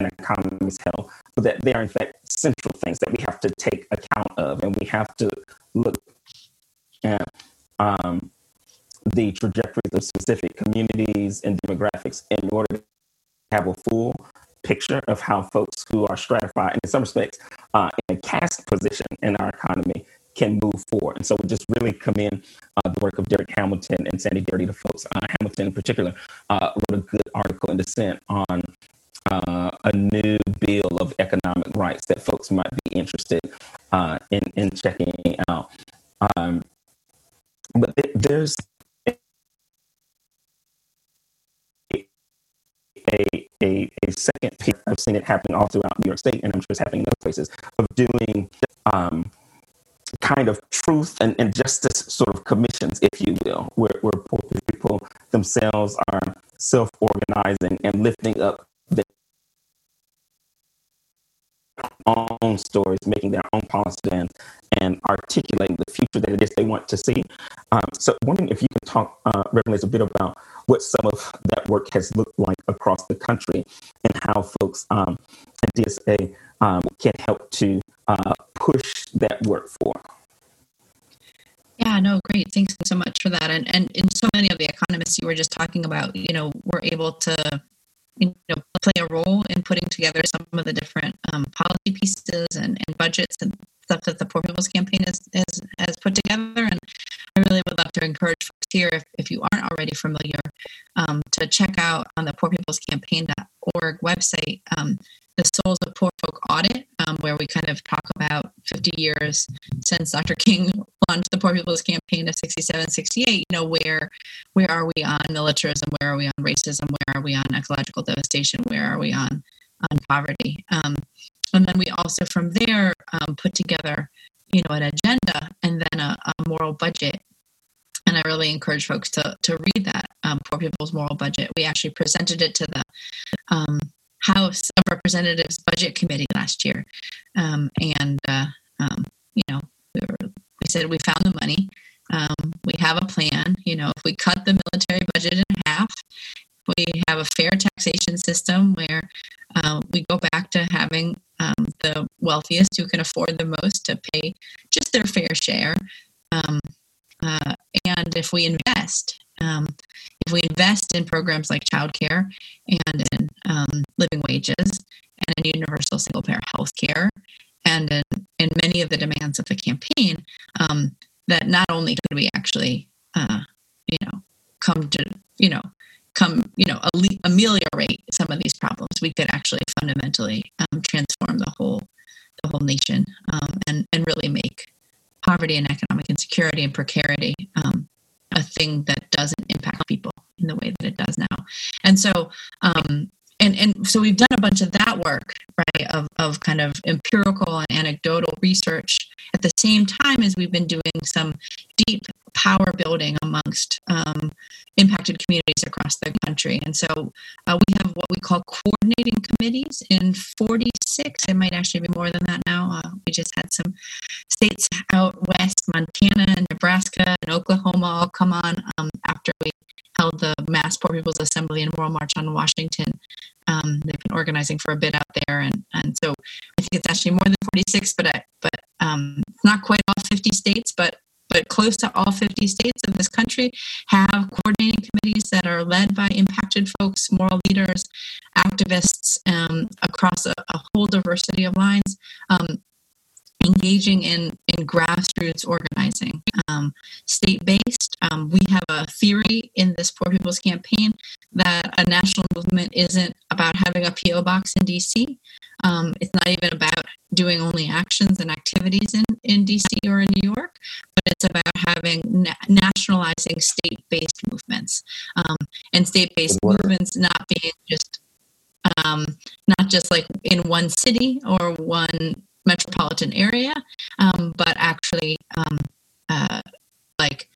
an economy's health, but that they are in fact central things that we have to take account of, and we have to look at um, the trajectories of specific communities and demographics in order to have a full picture of how folks who are stratified and in some respects uh, in a caste position in our economy can move forward. And so we just really commend uh, the work of Darrick Hamilton and Sandy Darity, the folks, uh, Hamilton in particular, uh, wrote a good article in Dissent on uh, a new bill of economic rights that folks might be interested uh, in, in checking out. Um, but there's a, a, a second piece, I've seen it happen all throughout New York State, and I'm sure it's happening in other places, of doing um, kind of truth and, and, justice sort of commissions, if you will, where, where poor people themselves are self organizing and lifting up own stories, making their own policy plans, and articulating the future that it is they want to see. Um, so, wondering if you can talk, uh, Reverend a bit about what some of that work has looked like across the country and how folks um, at DSA um, can help to uh, push that work forward. Yeah, no, great. Thanks so much for that. And and in so many of the economists you were just talking about, you know, were able to you know play a role in putting together some of the different um, policy pieces and, and budgets and stuff that the Poor People's Campaign has, has, has put together. And I really would love to encourage folks here, if, if you aren't already familiar, um, to check out on the Poor People's Campaign.org website um, the Souls of Poor Folk audit, um, where we kind of talk about 50 years since Dr. King launched the Poor People's Campaign of 67, 68. You know, where where are we on militarism? Where are we on racism? Where are we on ecological devastation? Where are we on on poverty? Um, and then we also from there um, put together, you know, an agenda and then a, a, moral budget. And I really encourage folks to to read that um, Poor People's Moral Budget. We actually presented it to the um, House of Representatives Budget Committee last year, um, and uh, um, you know we, were, we, said we found the money. Um, we have a plan. You know, if we cut the military budget in half. We have a fair taxation system where uh, we go back to having um, the wealthiest who can afford the most to pay just their fair share. Um, uh, and if we invest, um, if we invest in programs like childcare and in um, living wages and in universal single payer health care and in, in many of the demands of the campaign, um, that not only could we actually, uh, you know, come to, you know, come, you know, ameliorate some of these problems, we could actually fundamentally um, transform the whole, the whole nation, um, and and really make poverty and economic insecurity and precarity um, a thing that doesn't impact people in the way that it does now. And so, um, and and so we've done a bunch of that work, right? Of of kind of empirical and anecdotal research at the same time as we've been doing some deep power building amongst um, impacted communities across the country. And so uh, we have what we call coordinating committees in 46. It might actually be more than that now. Uh, we just had some states out west, Montana and Nebraska and Oklahoma all come on um, after we held the Mass Poor People's Assembly and Moral March on Washington. Um, they've been organizing for a bit out there, and and so I think it's actually more than 46, but I, but um, not quite all 50 states, but but close to all 50 states of this country have coordinating committees that are led by impacted folks, moral leaders, activists um, across a, a, whole diversity of lines. Um, engaging in, in grassroots organizing. Um, state based, um, we have a theory in this Poor People's Campaign that a national movement isn't about having a PO box in DC. Um, it's not even about doing only actions and activities in, in DC or in New York, but it's about having na- nationalizing state based movements um, and state based movements not being just um, not just like in one city or one metropolitan area, um, but actually um, uh, like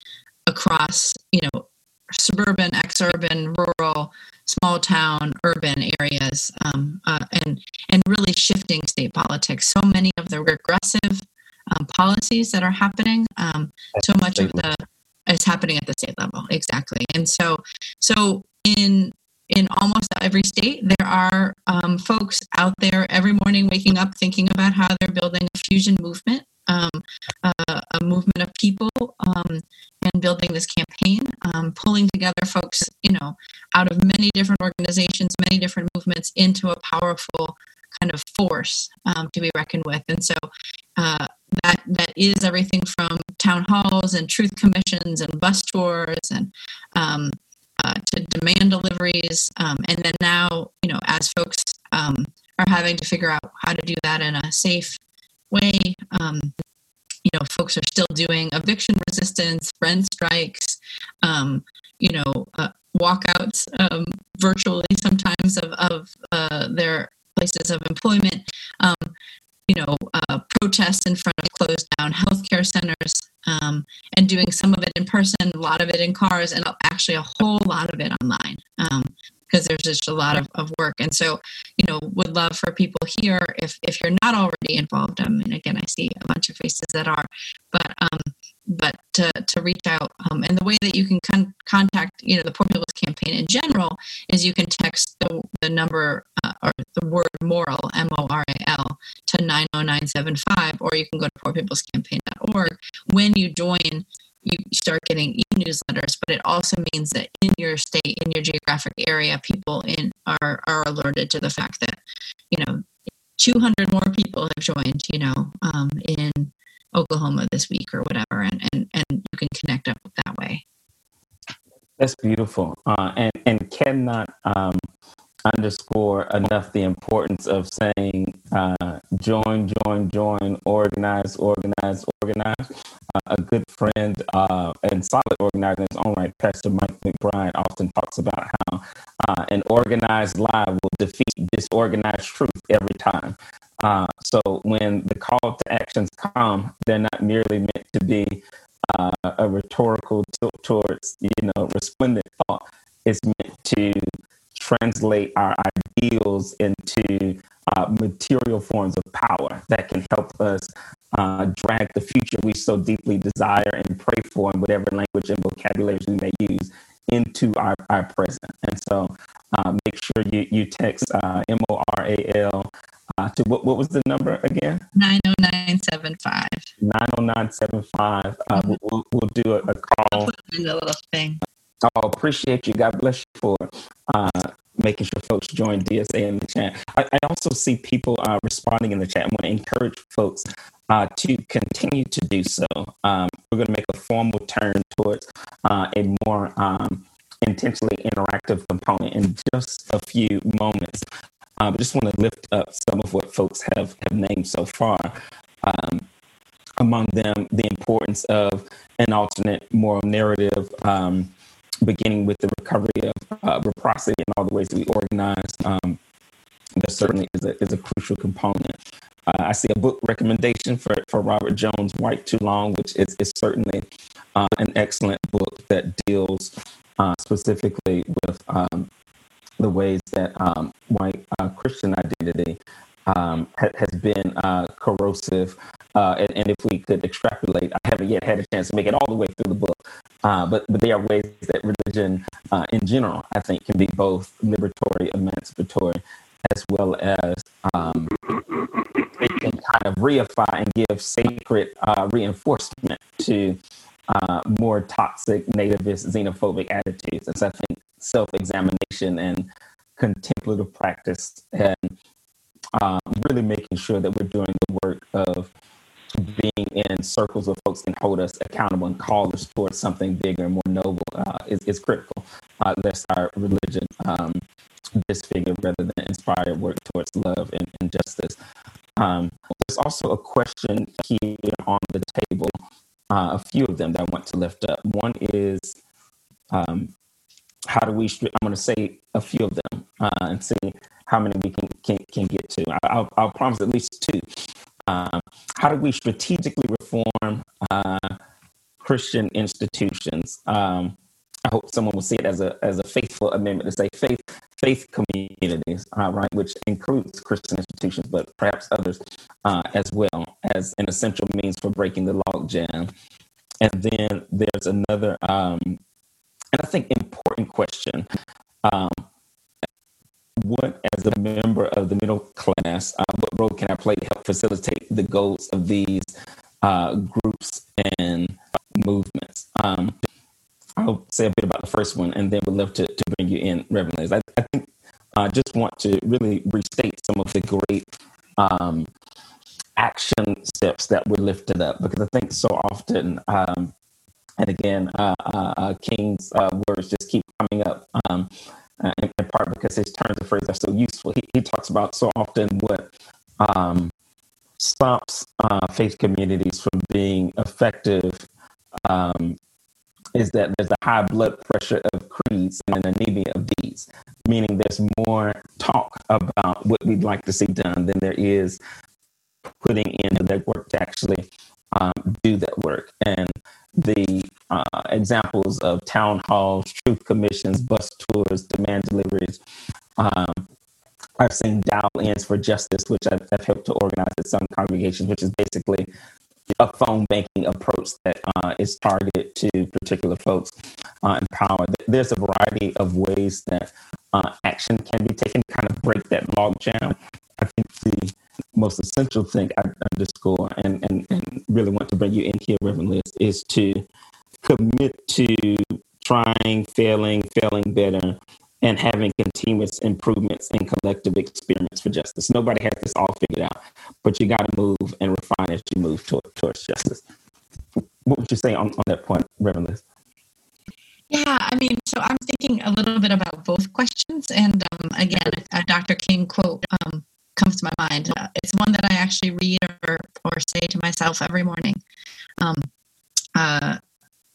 across, you know, suburban, exurban, rural, small town, urban areas, um, uh, and and really shifting state politics. So many of the regressive um, policies that are happening, um, so much of the is happening at the state level, exactly. And so, so in in almost every state, there are um, folks out there every morning waking up thinking about how they're building a fusion movement, um, uh, a movement of people, um, and building this campaign, um, pulling together folks, you know, out of many different organizations, many different movements into a powerful kind of force um, to be reckoned with. And so uh, that that is everything from town halls and truth commissions and bus tours and um, uh, to demand deliveries. Um, and then now, you know, as folks um, are having to figure out how to do that in a safe way, um, you know, folks are still doing eviction resistance, rent strikes, um, you know, uh, walkouts um, virtually sometimes of, of uh, their places of employment. Um, you know, uh, protests in front of closed down healthcare centers, um, and doing some of it in person, a lot of it in cars, and actually a whole lot of it online. Um, because there's just a lot of, of work. And so, you know, would love for people here, if, if you're not already involved, I mean, again, I see a bunch of faces that are, but um, but to, to reach out. Um, and the way that you can con- contact, you know, the Poor People's Campaign in general is you can text the, the number uh, or the word moral, M O R A L, to 90975, or you can go to poorpeoplescampaign.org. When you join, you start getting e-newsletters, but it also means that in your state, in your geographic area, people in are are alerted to the fact that, you know, 200 more people have joined, you know, um, in Oklahoma this week or whatever, and and, and you can connect up that way. That's beautiful, uh, and and cannot um, underscore enough the importance of saying uh, join, join, join, organize, organize, organize. Uh, a good friend uh, and solid organizer in his own right, Pastor Mike McBride, often talks about how uh, an organized lie will defeat disorganized truth every time. Uh, so when the call to actions come, they're not merely meant to be uh, a rhetorical tilt towards, you know, resplendent thought. It's meant to translate our ideals into uh, material forms of power that can help us uh, drag the future we so deeply desire and pray for in whatever language and vocabulary we may use into our, our present. And so uh, make sure you, you text uh, M O R A L uh, to what, what was the number again? 90975. 90975. Uh, mm-hmm. we'll, we'll do a, a call. in the little thing. Oh, appreciate you. God bless you for uh, making sure folks join DSA in the chat. I, I also see people uh, responding in the chat. I want to encourage folks uh, to continue to do so. Um, we're going to make a formal turn towards uh, a more um, intentionally interactive component in just a few moments. Uh, but just want to lift up some of what folks have, have named so far. Um, among them, the importance of an alternate moral narrative, um, beginning with the recovery of uh, and all the ways that we organize. Um, that certainly is a, is a crucial component. Uh, I see a book recommendation for, for Robert Jones, White Too Long, which is, is certainly uh, an excellent book that deals uh, specifically with um, the ways that um, white uh, Christian identity um, ha- has been uh, corrosive. Uh, and, and, if we could extrapolate, I haven't yet had a chance to make it all the way through the book, uh, but but there are ways that religion, uh, in general, I think, can be both liberatory, emancipatory, as well as um, it can kind of reify and give sacred uh, reinforcement to uh, more toxic, nativist, xenophobic attitudes. And so I think self examination and contemplative practice and um, really making sure that we're doing the work of being in circles of folks can hold us accountable and call us towards something bigger and more noble uh, is, is critical. Uh, lest our religion um, disfigure rather than inspire work towards love and, and justice. Um, there's also a question here on the table, uh, a few of them that I want to lift up. One is um, how do we, I'm going to say a few of them uh, and see how many we can, can, can get to. I'll, I'll promise at least two. Uh, how do we strategically reform uh, Christian institutions? Um, I hope someone will see it as a as a faithful amendment to say faith faith communities, uh, right, which includes Christian institutions, but perhaps others uh, as well as an essential means for breaking the logjam. And then there's another, um, and I think important question: um, What, as a member of the middle class, uh, what role can I play to help facilitate the goals of these uh, groups and movements? Um, I'll say a bit about the first one, and then we'd love to, to bring you in, Reverend Liz. I, I think I just want to really restate some of the great um, action steps that were lifted up because I think so often, um, and again, uh, uh, uh King's words just keep coming up. Um, in, in, part because his turns of phrase are so useful. He, he talks about so often what um, stops faith communities from being effective um, is that there's a high blood pressure of creeds and an anemia of deeds, meaning there's more talk about what we'd like to see done than there is putting in the work to actually um, do that work. And the uh, examples of town halls, truth commissions, bus tours, demand deliveries. Um, I've seen dial ins for justice, which I've, I've, helped to organize at some congregations, which is basically a phone banking approach that uh, is targeted to particular folks uh, in power. There's a variety of ways that uh, action can be taken to kind of break that logjam. I think the most essential thing I underscore and, and, and really want to bring you in here, Reverend Liz, is to commit to trying, failing, failing better, and having continuous improvements and collective experiments for justice. Nobody has this all figured out, but you got to move and refine as you move toward, towards justice. What would you say on, on that point, Reverend Liz? Yeah, I mean, so I'm thinking a little bit about both questions. And um, again, a Dr. King quote um, comes to my mind. Uh, it's one that I actually read or, or say to myself every morning. Um, uh,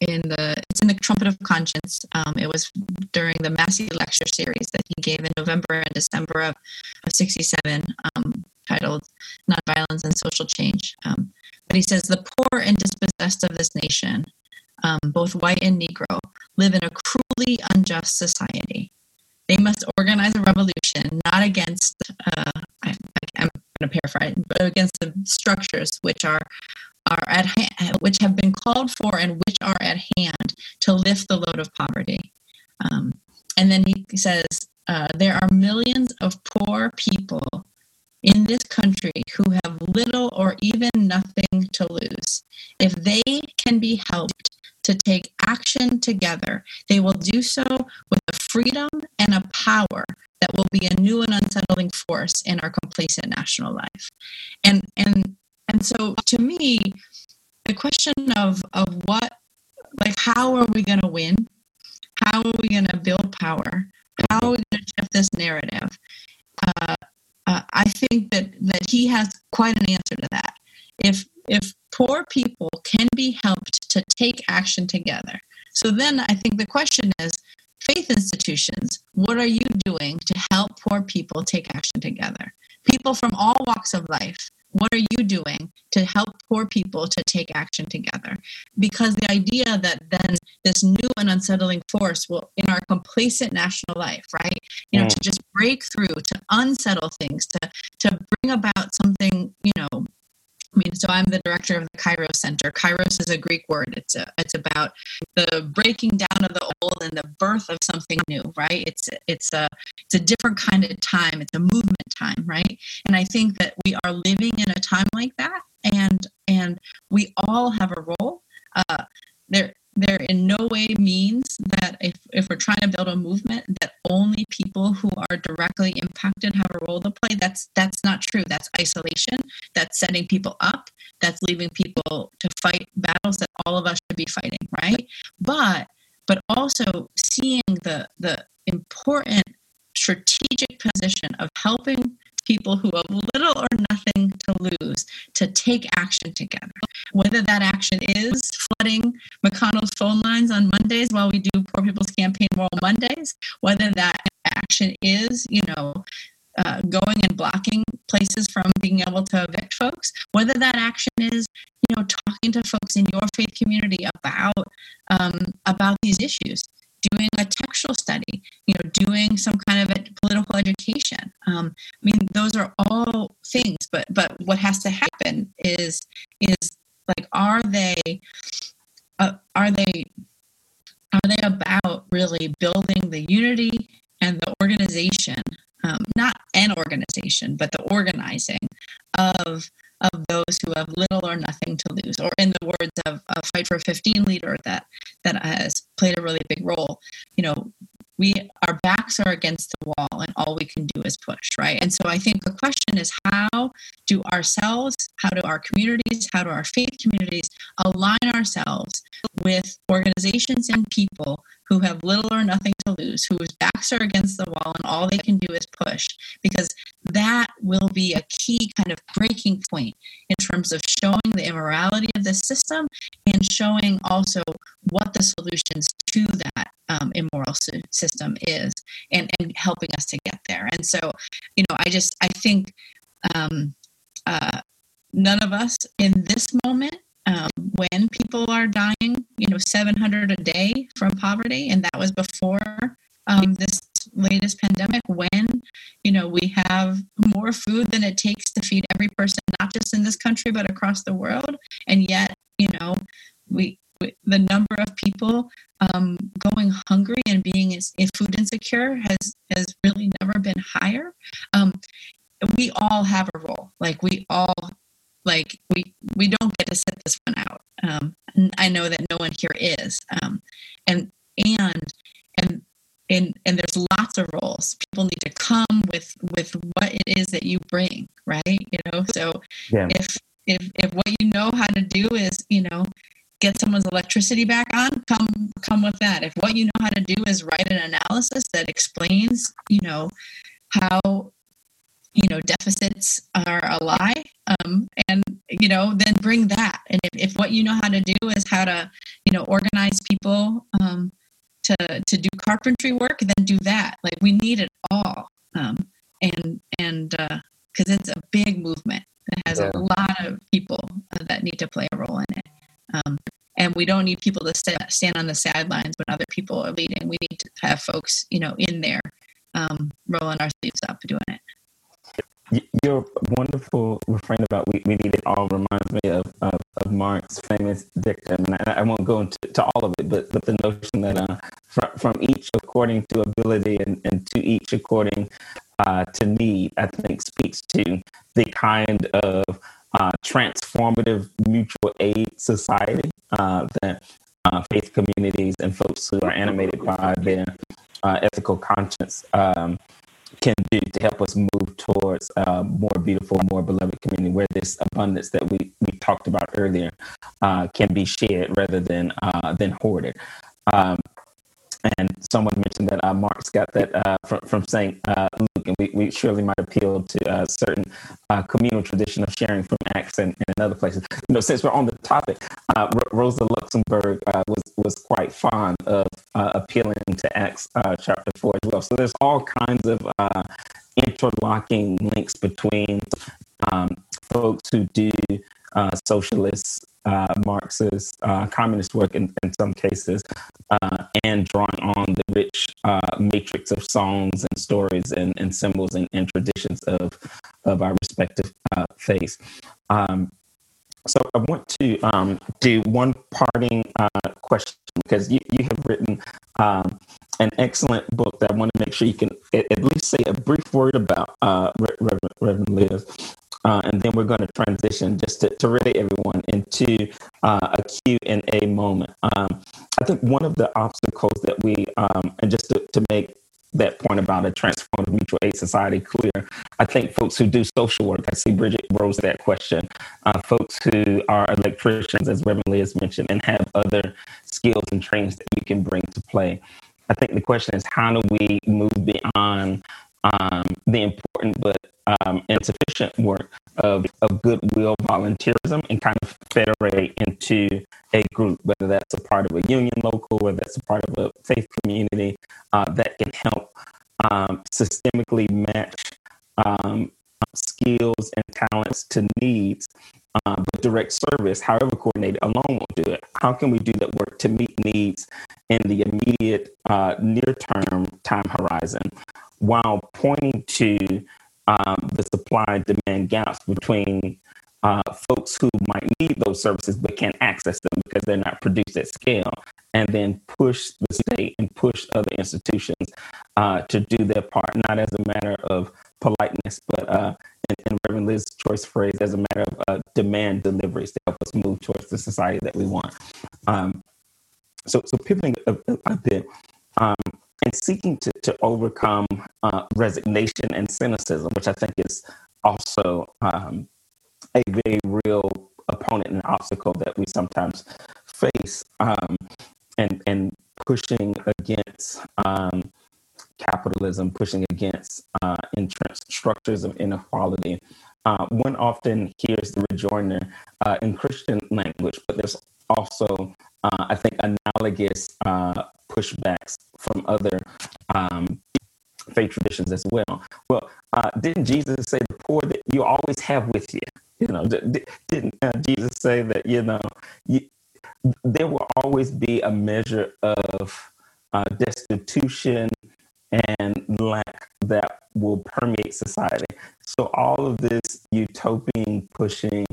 in the it's in the trumpet of conscience um, it was during the massey lecture series that he gave in november and december of, of 67 um, titled nonviolence and social change um, but he says the poor and dispossessed of this nation um, both white and negro live in a cruelly unjust society they must organize a revolution not against uh, I, i'm going to paraphrase but against the structures which are are at hand, which have been called for and which are at hand to lift the load of poverty. Um, and then he says, uh, there are millions of poor people in this country who have little or even nothing to lose. If they can be helped to take action together, they will do so with a freedom and a power that will be a new and unsettling force in our complacent national life. And and and so to me, the question of of what like how are we going to win? How are we going to build power? How are we going to shift this narrative? Uh, uh, I think that that he has quite an answer to that. If if poor people can be helped to take action together, so then I think the question is, faith institutions, what are you doing to help poor people take action together? People from all walks of life, what are you doing to help poor people to take action together? Because the idea that then this new and unsettling force will, in our complacent national life, right? You know, mm. to just break through, to unsettle things, to to bring about something, you know, I mean, so I'm the director of the Kairos Center. Kairos is a Greek word. It's a, it's about the breaking down of the old and the birth of something new, right? It's it's a it's a different kind of time. It's a movement time, right? And I think that we are living in a time like that, and and we all have a role. Uh, there there in no way means that if, if we're trying to build a movement that only people who are directly impacted have a role to play. That's that's not true. That's isolation. That's setting people up. That's leaving people to fight battles that all of us should be fighting right? But but also seeing the the important strategic position of helping people who have little or nothing to lose to take action together. Whether that action is flooding McConnell's phone lines on Mondays while we do Poor People's Campaign Moral Mondays, whether that action is, you know, uh, going and blocking places from being able to evict folks, whether that action is, you know, talking to folks in your faith community about um, about these issues doing a textual study, you know, doing some kind of a political education. Um, I mean, those are all things, but but what has to happen is is like, are they uh, are they are they about really building the unity and the organization, um, not an organization, but the organizing of of those who have little or nothing to lose, or in the words of a Fight for 15 leader that that has played a really big role, you know, we our backs are against the wall and all we can do is push right? And so i think the question is how do ourselves how do our communities how do our faith communities align ourselves with organizations and people who have little or nothing to lose, whose backs are against the wall and all they can do is push, because that will be a key kind of breaking point in terms of showing the immorality of the system and showing also what the solutions to that um, immoral system is and, and helping us to get there. And so, you know, I just, I think um, uh, none of us in this moment um, when people are dying, you know, 700 a day from poverty, and that was before um, this latest pandemic. When you know we have more food than it takes to feed every person, not just in this country but across the world, and yet you know we, the number of people um, going hungry and being food insecure has has really never been higher. Um, we all have a role. Like we all like we we don't get to sit this one out um, i know that no one here is um, and and and and there's lots of roles. People need to come with with what it is that you bring right? You know so yeah. if if if what you know how to do is you know get someone's electricity back on come come with that. If what you know how to do is write an analysis that explains you know how you know deficits are a lie um, and you know then bring that. And if, if, what you know how to do is how to you know organize people um, to to do carpentry work then do that. Like we need it all um, and and because uh, it's a big movement that has yeah. a lot of people that need to play a role in it. Um, and we don't need people to st- stand on the sidelines when other people are leading. We need to have folks you know in there um, rolling our sleeves up doing it your wonderful refrain about we, we need it all reminds me of, of, of Marx's famous dictum, and I, I won't go into to all of it, but, but the notion that uh, from, from each according to ability and, and to each according uh, to need, I think speaks to the kind of uh, transformative mutual aid society uh, that uh, faith communities and folks who are animated by their uh, ethical conscience um, can do to help us move towards a more beautiful, more beloved community where this abundance that we, we talked about earlier uh, can be shared rather than uh, than hoarded. Um, and someone mentioned that uh, Marx got that uh, from, from St. Uh, Luke, and we, we surely might appeal to a certain uh, communal tradition of sharing from Acts and, and, other places. You know, since we're on the topic, uh, Rosa Luxemburg uh, was was quite fond of appealing to Acts chapter four as well. So there's all kinds of interlocking links between um, folks who do socialist uh, Marxist uh, communist work in, in some cases, uh, and drawing on the rich uh, matrix of songs and stories and, and symbols and, and, traditions of, of our respective uh, faiths. Um, so I want to um, do one parting uh, question because you, you have written um, an excellent book that I want to make sure you can at, least say a brief word about, Reverend, Reverend Liz. Uh, and then we're going to transition just to, to really everyone into uh, a Q&A moment. Um, I think one of the obstacles that we, um, and just to, to make that point about a transformative mutual aid society clear. I think folks who do social work, I see Bridget rose that question, uh, folks who are electricians, as Reverend Liz mentioned, and have other skills and trainings that you can bring to play. I think the question is how do we move beyond um, the important but um, insufficient work of, of goodwill volunteerism and kind of federate into a group, whether that's a part of a union local, whether that's a part of a faith community uh, that can help um, systemically match um, skills and talents to needs. Uh, but direct service, however coordinated, alone won't do it. How can we do that work to meet needs in the immediate uh, near term time horizon while pointing to um, the supply demand gaps between uh, folks who might need those services but can't access them because they're not produced at scale, and then push the state and push other institutions uh, to do their part, not as a matter of politeness, but uh, in, Reverend Liz's choice phrase, as a matter of uh, demand deliveries to help us move towards the society that we want. Um, so, so pivoting a, a bit, um, and seeking to, to overcome uh, resignation and cynicism, which I think is also um, a very real opponent and obstacle that we sometimes face, um, and and pushing against um, capitalism, pushing against uh, entrenched structures of inequality. Uh, one often hears the rejoinder uh, in Christian language, but there's also, uh, I think, analogous uh, pushbacks from other um, faith traditions as well. Well, uh, didn't Jesus say the poor that you always have with you? You know, didn't uh, Jesus say that you know you, there will always be a measure of uh, destitution and lack that will permeate society. So all of this utopian pushing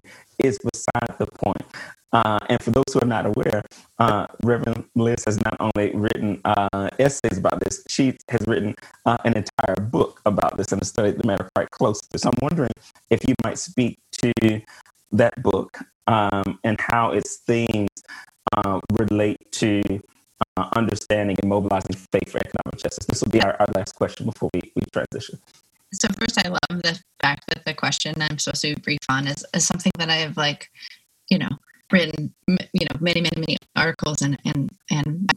is beside the point. Uh, and for those who are not aware, uh, Reverend Liz has not only written uh, essays about this, she has written uh, an entire book about this and studied the matter quite closely. So I'm wondering if you might speak to that book um, and how its themes uh, relate to uh, understanding and mobilizing faith for economic justice. This will be our, our last question before we, we transition. So first, I love the fact that the question I'm supposed to be brief on is, is something that I have like, you know, written you know many many many articles and and and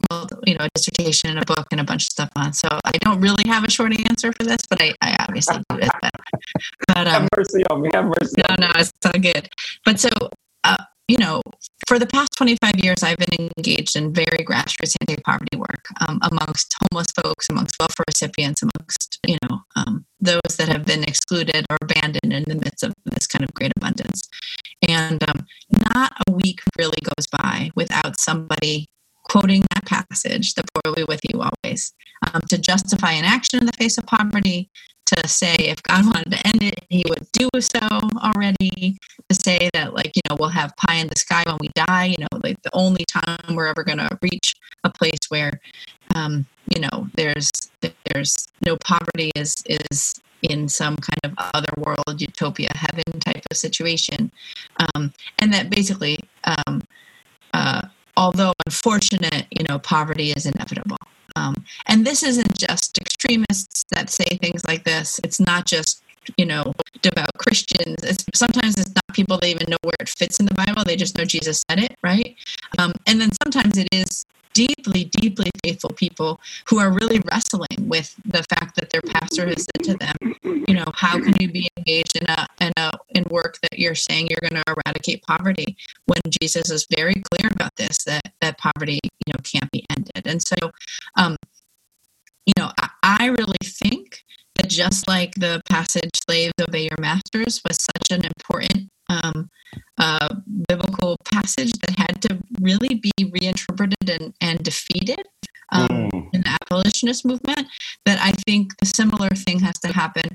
you know a dissertation and a book and a bunch of stuff on. So i don't really have a short answer for this but i, I obviously do it but, but um, have mercy on me have mercy no no it's all good. But so uh, you know for the past 25 years i've been engaged in very grassroots anti-poverty work um, amongst homeless folks amongst welfare recipients amongst you know um, those that have been excluded or abandoned in the midst of this kind of great abundance and um, not a week really goes by without somebody quoting that passage, the poor will be with you always, um, to justify an action in the face of poverty, to say if God wanted to end it, He would do so already. To say that, like, you know, we'll have pie in the sky when we die. You know, like the only time we're ever going to reach a place where, um, you know, there's there's no poverty is is in some kind of other world utopia heaven type of situation, um, and that basically, um, uh, although unfortunate, you know, poverty is inevitable. Um, and this isn't just extremists that say things like this. It's not just you know devout Christians. It's, sometimes it's not people that even know where it fits in the Bible. They just know Jesus said it, right? Um, and then sometimes it is deeply, deeply faithful people who are really wrestling with the fact that their pastor has said to them, you know, how can you be engaged in a in a in work that you're saying you're going to eradicate poverty when Jesus is very clear about this that that poverty, you know, can't be ended. And so, um, you know, I, I really think that just like the passage "Slaves obey your masters" was such an important um, uh, biblical passage that had to really be reinterpreted and, and defeated um, mm. in the abolitionist movement. That I think a similar thing has to happen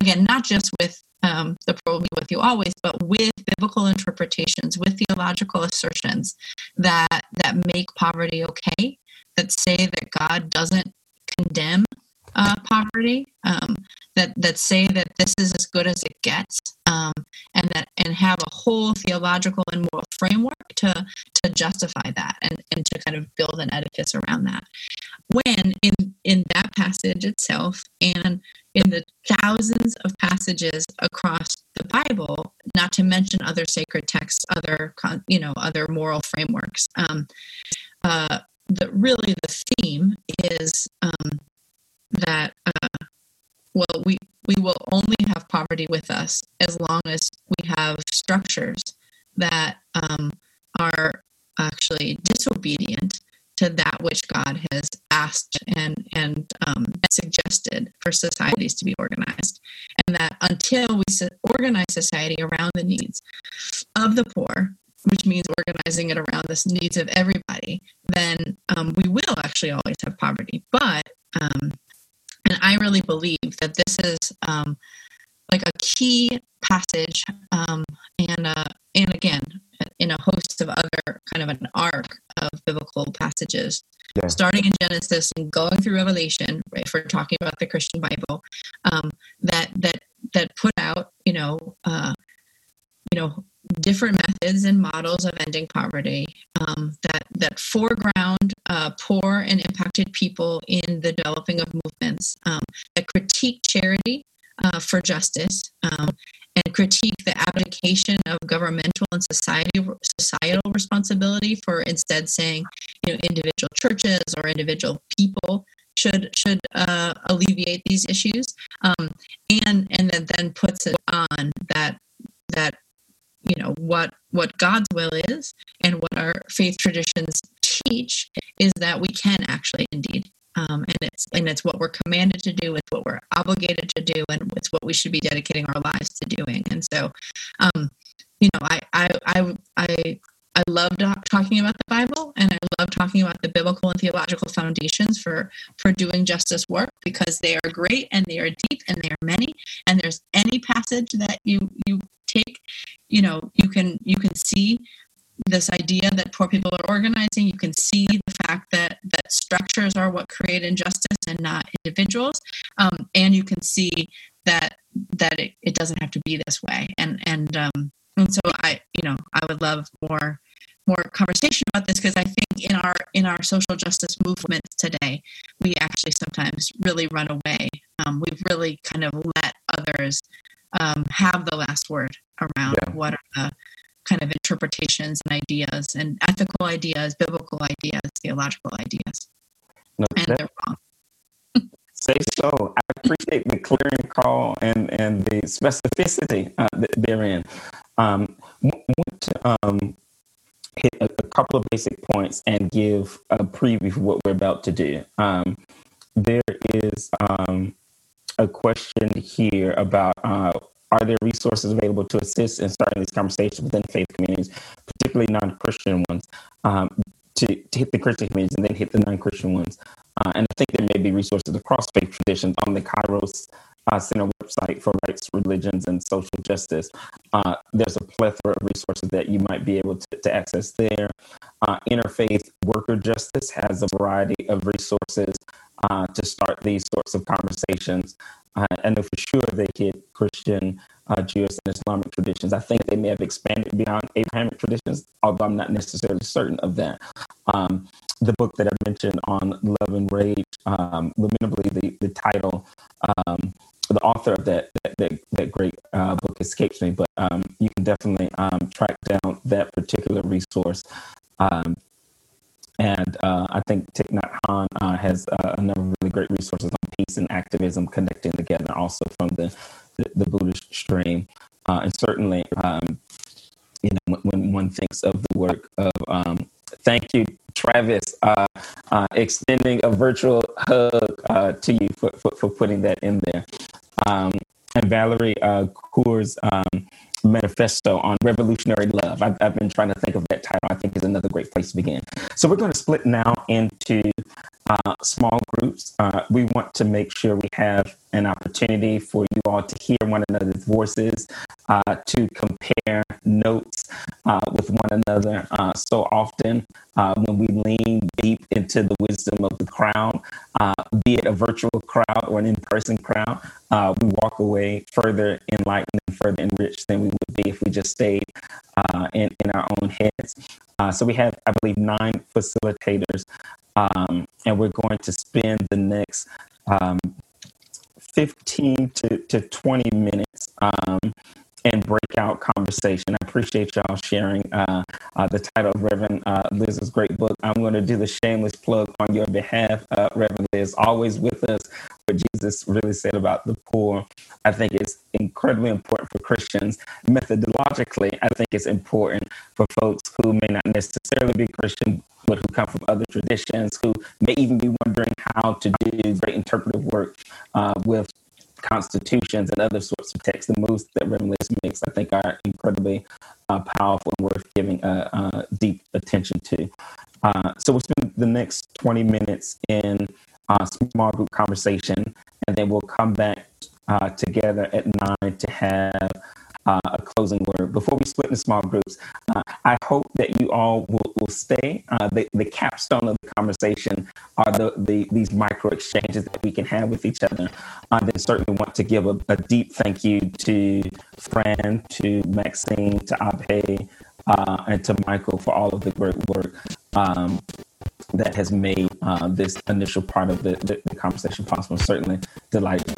again, not just with um, the pro me with you always, but with biblical interpretations, with theological assertions that that make poverty okay, that say that God doesn't condemn uh, poverty, um, that that say that this is as good as it gets, um, and that and have a whole theological and moral framework to to justify that and, and to kind of build an edifice around that. When in in that passage itself and in the thousands of passages across the Bible, not to mention other sacred texts, other you know other moral frameworks. Um, uh, really the theme is um, that uh, well we we will only have poverty with us as long as we have structures that um, are actually disobedient to that which God has asked and and um, suggested for societies to be organized, and that until we organize society around the needs of the poor, which means organizing it around the needs of everybody, then um, we will actually always have poverty. But um, and I really believe that this is um, like a key passage, um, and uh, and again, in a host of other kind of an arc of biblical passages, yeah. starting in Genesis and going through Revelation. Right, if we're talking about the Christian Bible, um, that that that put out, you know, uh, you know, different methods and models of ending poverty um, that that foreground uh, poor and impacted people in the developing of movements um, that critique charity uh, for justice um, and critique the abdication of governmental and society societal responsibility for instead saying you know individual churches or individual people should should uh, alleviate these issues. Um, and and then, then puts it on that that you know what what God's will is and what our faith traditions teach is that we can actually indeed um, and it's and it's what we're commanded to do it's what we're obligated to do and it's what we should be dedicating our lives to doing. And so um, you know I I I I I love talking about the Bible and I love talking about the biblical and theological foundations for for doing justice work because they are great and they are deep and they are many and there's any passage that you you you know you can you can see this idea that poor people are organizing. You can see the fact that that structures are what create injustice and not individuals. Um, and you can see that that it, it doesn't have to be this way. And and um, and so i you know i would love more more conversation about this because i think in our in our social justice movements today we actually sometimes really run away. Um, we've really kind of let others um, have the last word around yeah. what are the kind of interpretations and ideas and ethical ideas, biblical ideas, theological ideas. No, and that, they're wrong. say so. I appreciate the clearing call and, and the specificity uh, therein. Um, want to um, hit a, a, couple of basic points and give a preview of what we're about to do. Um, there is um, a question here about uh, are there resources available to assist in starting these conversations within faith communities, particularly non-Christian ones, um, to, to hit the Christian communities and then hit the non-Christian ones? Uh, and I think there may be resources across faith traditions on the Kairos uh, Center website for rights, religions, and social justice. Uh, there's a plethora of resources that you might be able to, to access there. Uh, Interfaith Worker Justice has a variety of resources uh, to start these sorts of conversations. Uh, I know for sure they hit Christian, uh, Jewish, and Islamic traditions. I think they may have expanded beyond Abrahamic traditions, although I'm not necessarily certain of that. Um, the book that I mentioned on love and rage, um, lamentably, the, the title, um, the author of that that, that, that great uh, book escapes me, but um, you can definitely um, track down that particular resource. Um, and uh, I think Thich Nhat Hanh uh, has uh, a number of really great resources on peace and activism connecting together, also from the, the, the Buddhist stream. Uh, and certainly, um, you know, when, one thinks of the work of, um, thank you, Travis, uh, uh, extending a virtual hug to you for, for, for, putting that in there. Um, and Valerie uh, Kaur's um, manifesto on revolutionary love. I've, I've, been trying to think of that title. I think is another great place to begin. So we're going to split now into uh, small groups. Uh, we want to make sure we have an opportunity for you all to hear one another's voices, uh, to compare notes uh, with one another. Uh, so often, uh, when we lean deep into the wisdom of the crowd, be it a virtual crowd or an in person crowd, we walk away further enlightened and further enriched than we would be if we just stayed in, in our own heads. so we have, I believe, nine facilitators um, and we're going to spend the next um, 15 to, to 20 minutes um, and breakout conversation. I appreciate y'all sharing uh, uh, the title of Reverend uh, Liz's great book. I'm going to do the shameless plug on your behalf, uh, Reverend Liz, always with us. What Jesus really said about the poor, I think it's incredibly important for Christians. Methodologically, I think it's important for folks who may not necessarily be Christian, but who come from other traditions, who may even be wondering how to do great interpretive work uh, with constitutions and other sorts of texts. The moves that Reverend makes, I think, are incredibly uh, powerful and worth giving uh, uh deep attention to. Uh, so we'll spend the next 20 minutes in uh, small group conversation, and then we'll come back together at nine to have uh, a closing word before we split into small groups. Uh, I hope that you all will, will stay. Uh, the, the capstone of the conversation are the, the these micro exchanges that we can have with each other. I then certainly want to give a, a deep thank you to Fran, to Maxine, to Abhay, uh, and to Michael for all of the great work. Um, that has made uh, this initial part of the, the, the conversation possible. Certainly delighted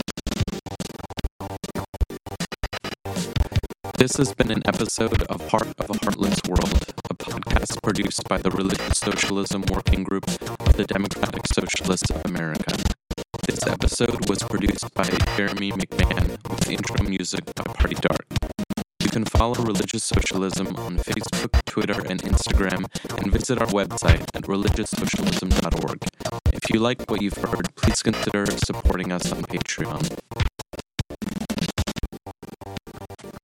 This has been an episode of Heart of a Heartless World, a podcast produced by the Religious Socialism Working Group of the Democratic Socialists of America. This episode was produced by Jeremy McMahon with intro music by Party Dark. You can follow Religious Socialism on Facebook, Twitter, and Instagram, and visit our website at religioussocialism.org. If you like what you've heard, please consider supporting us on Patreon.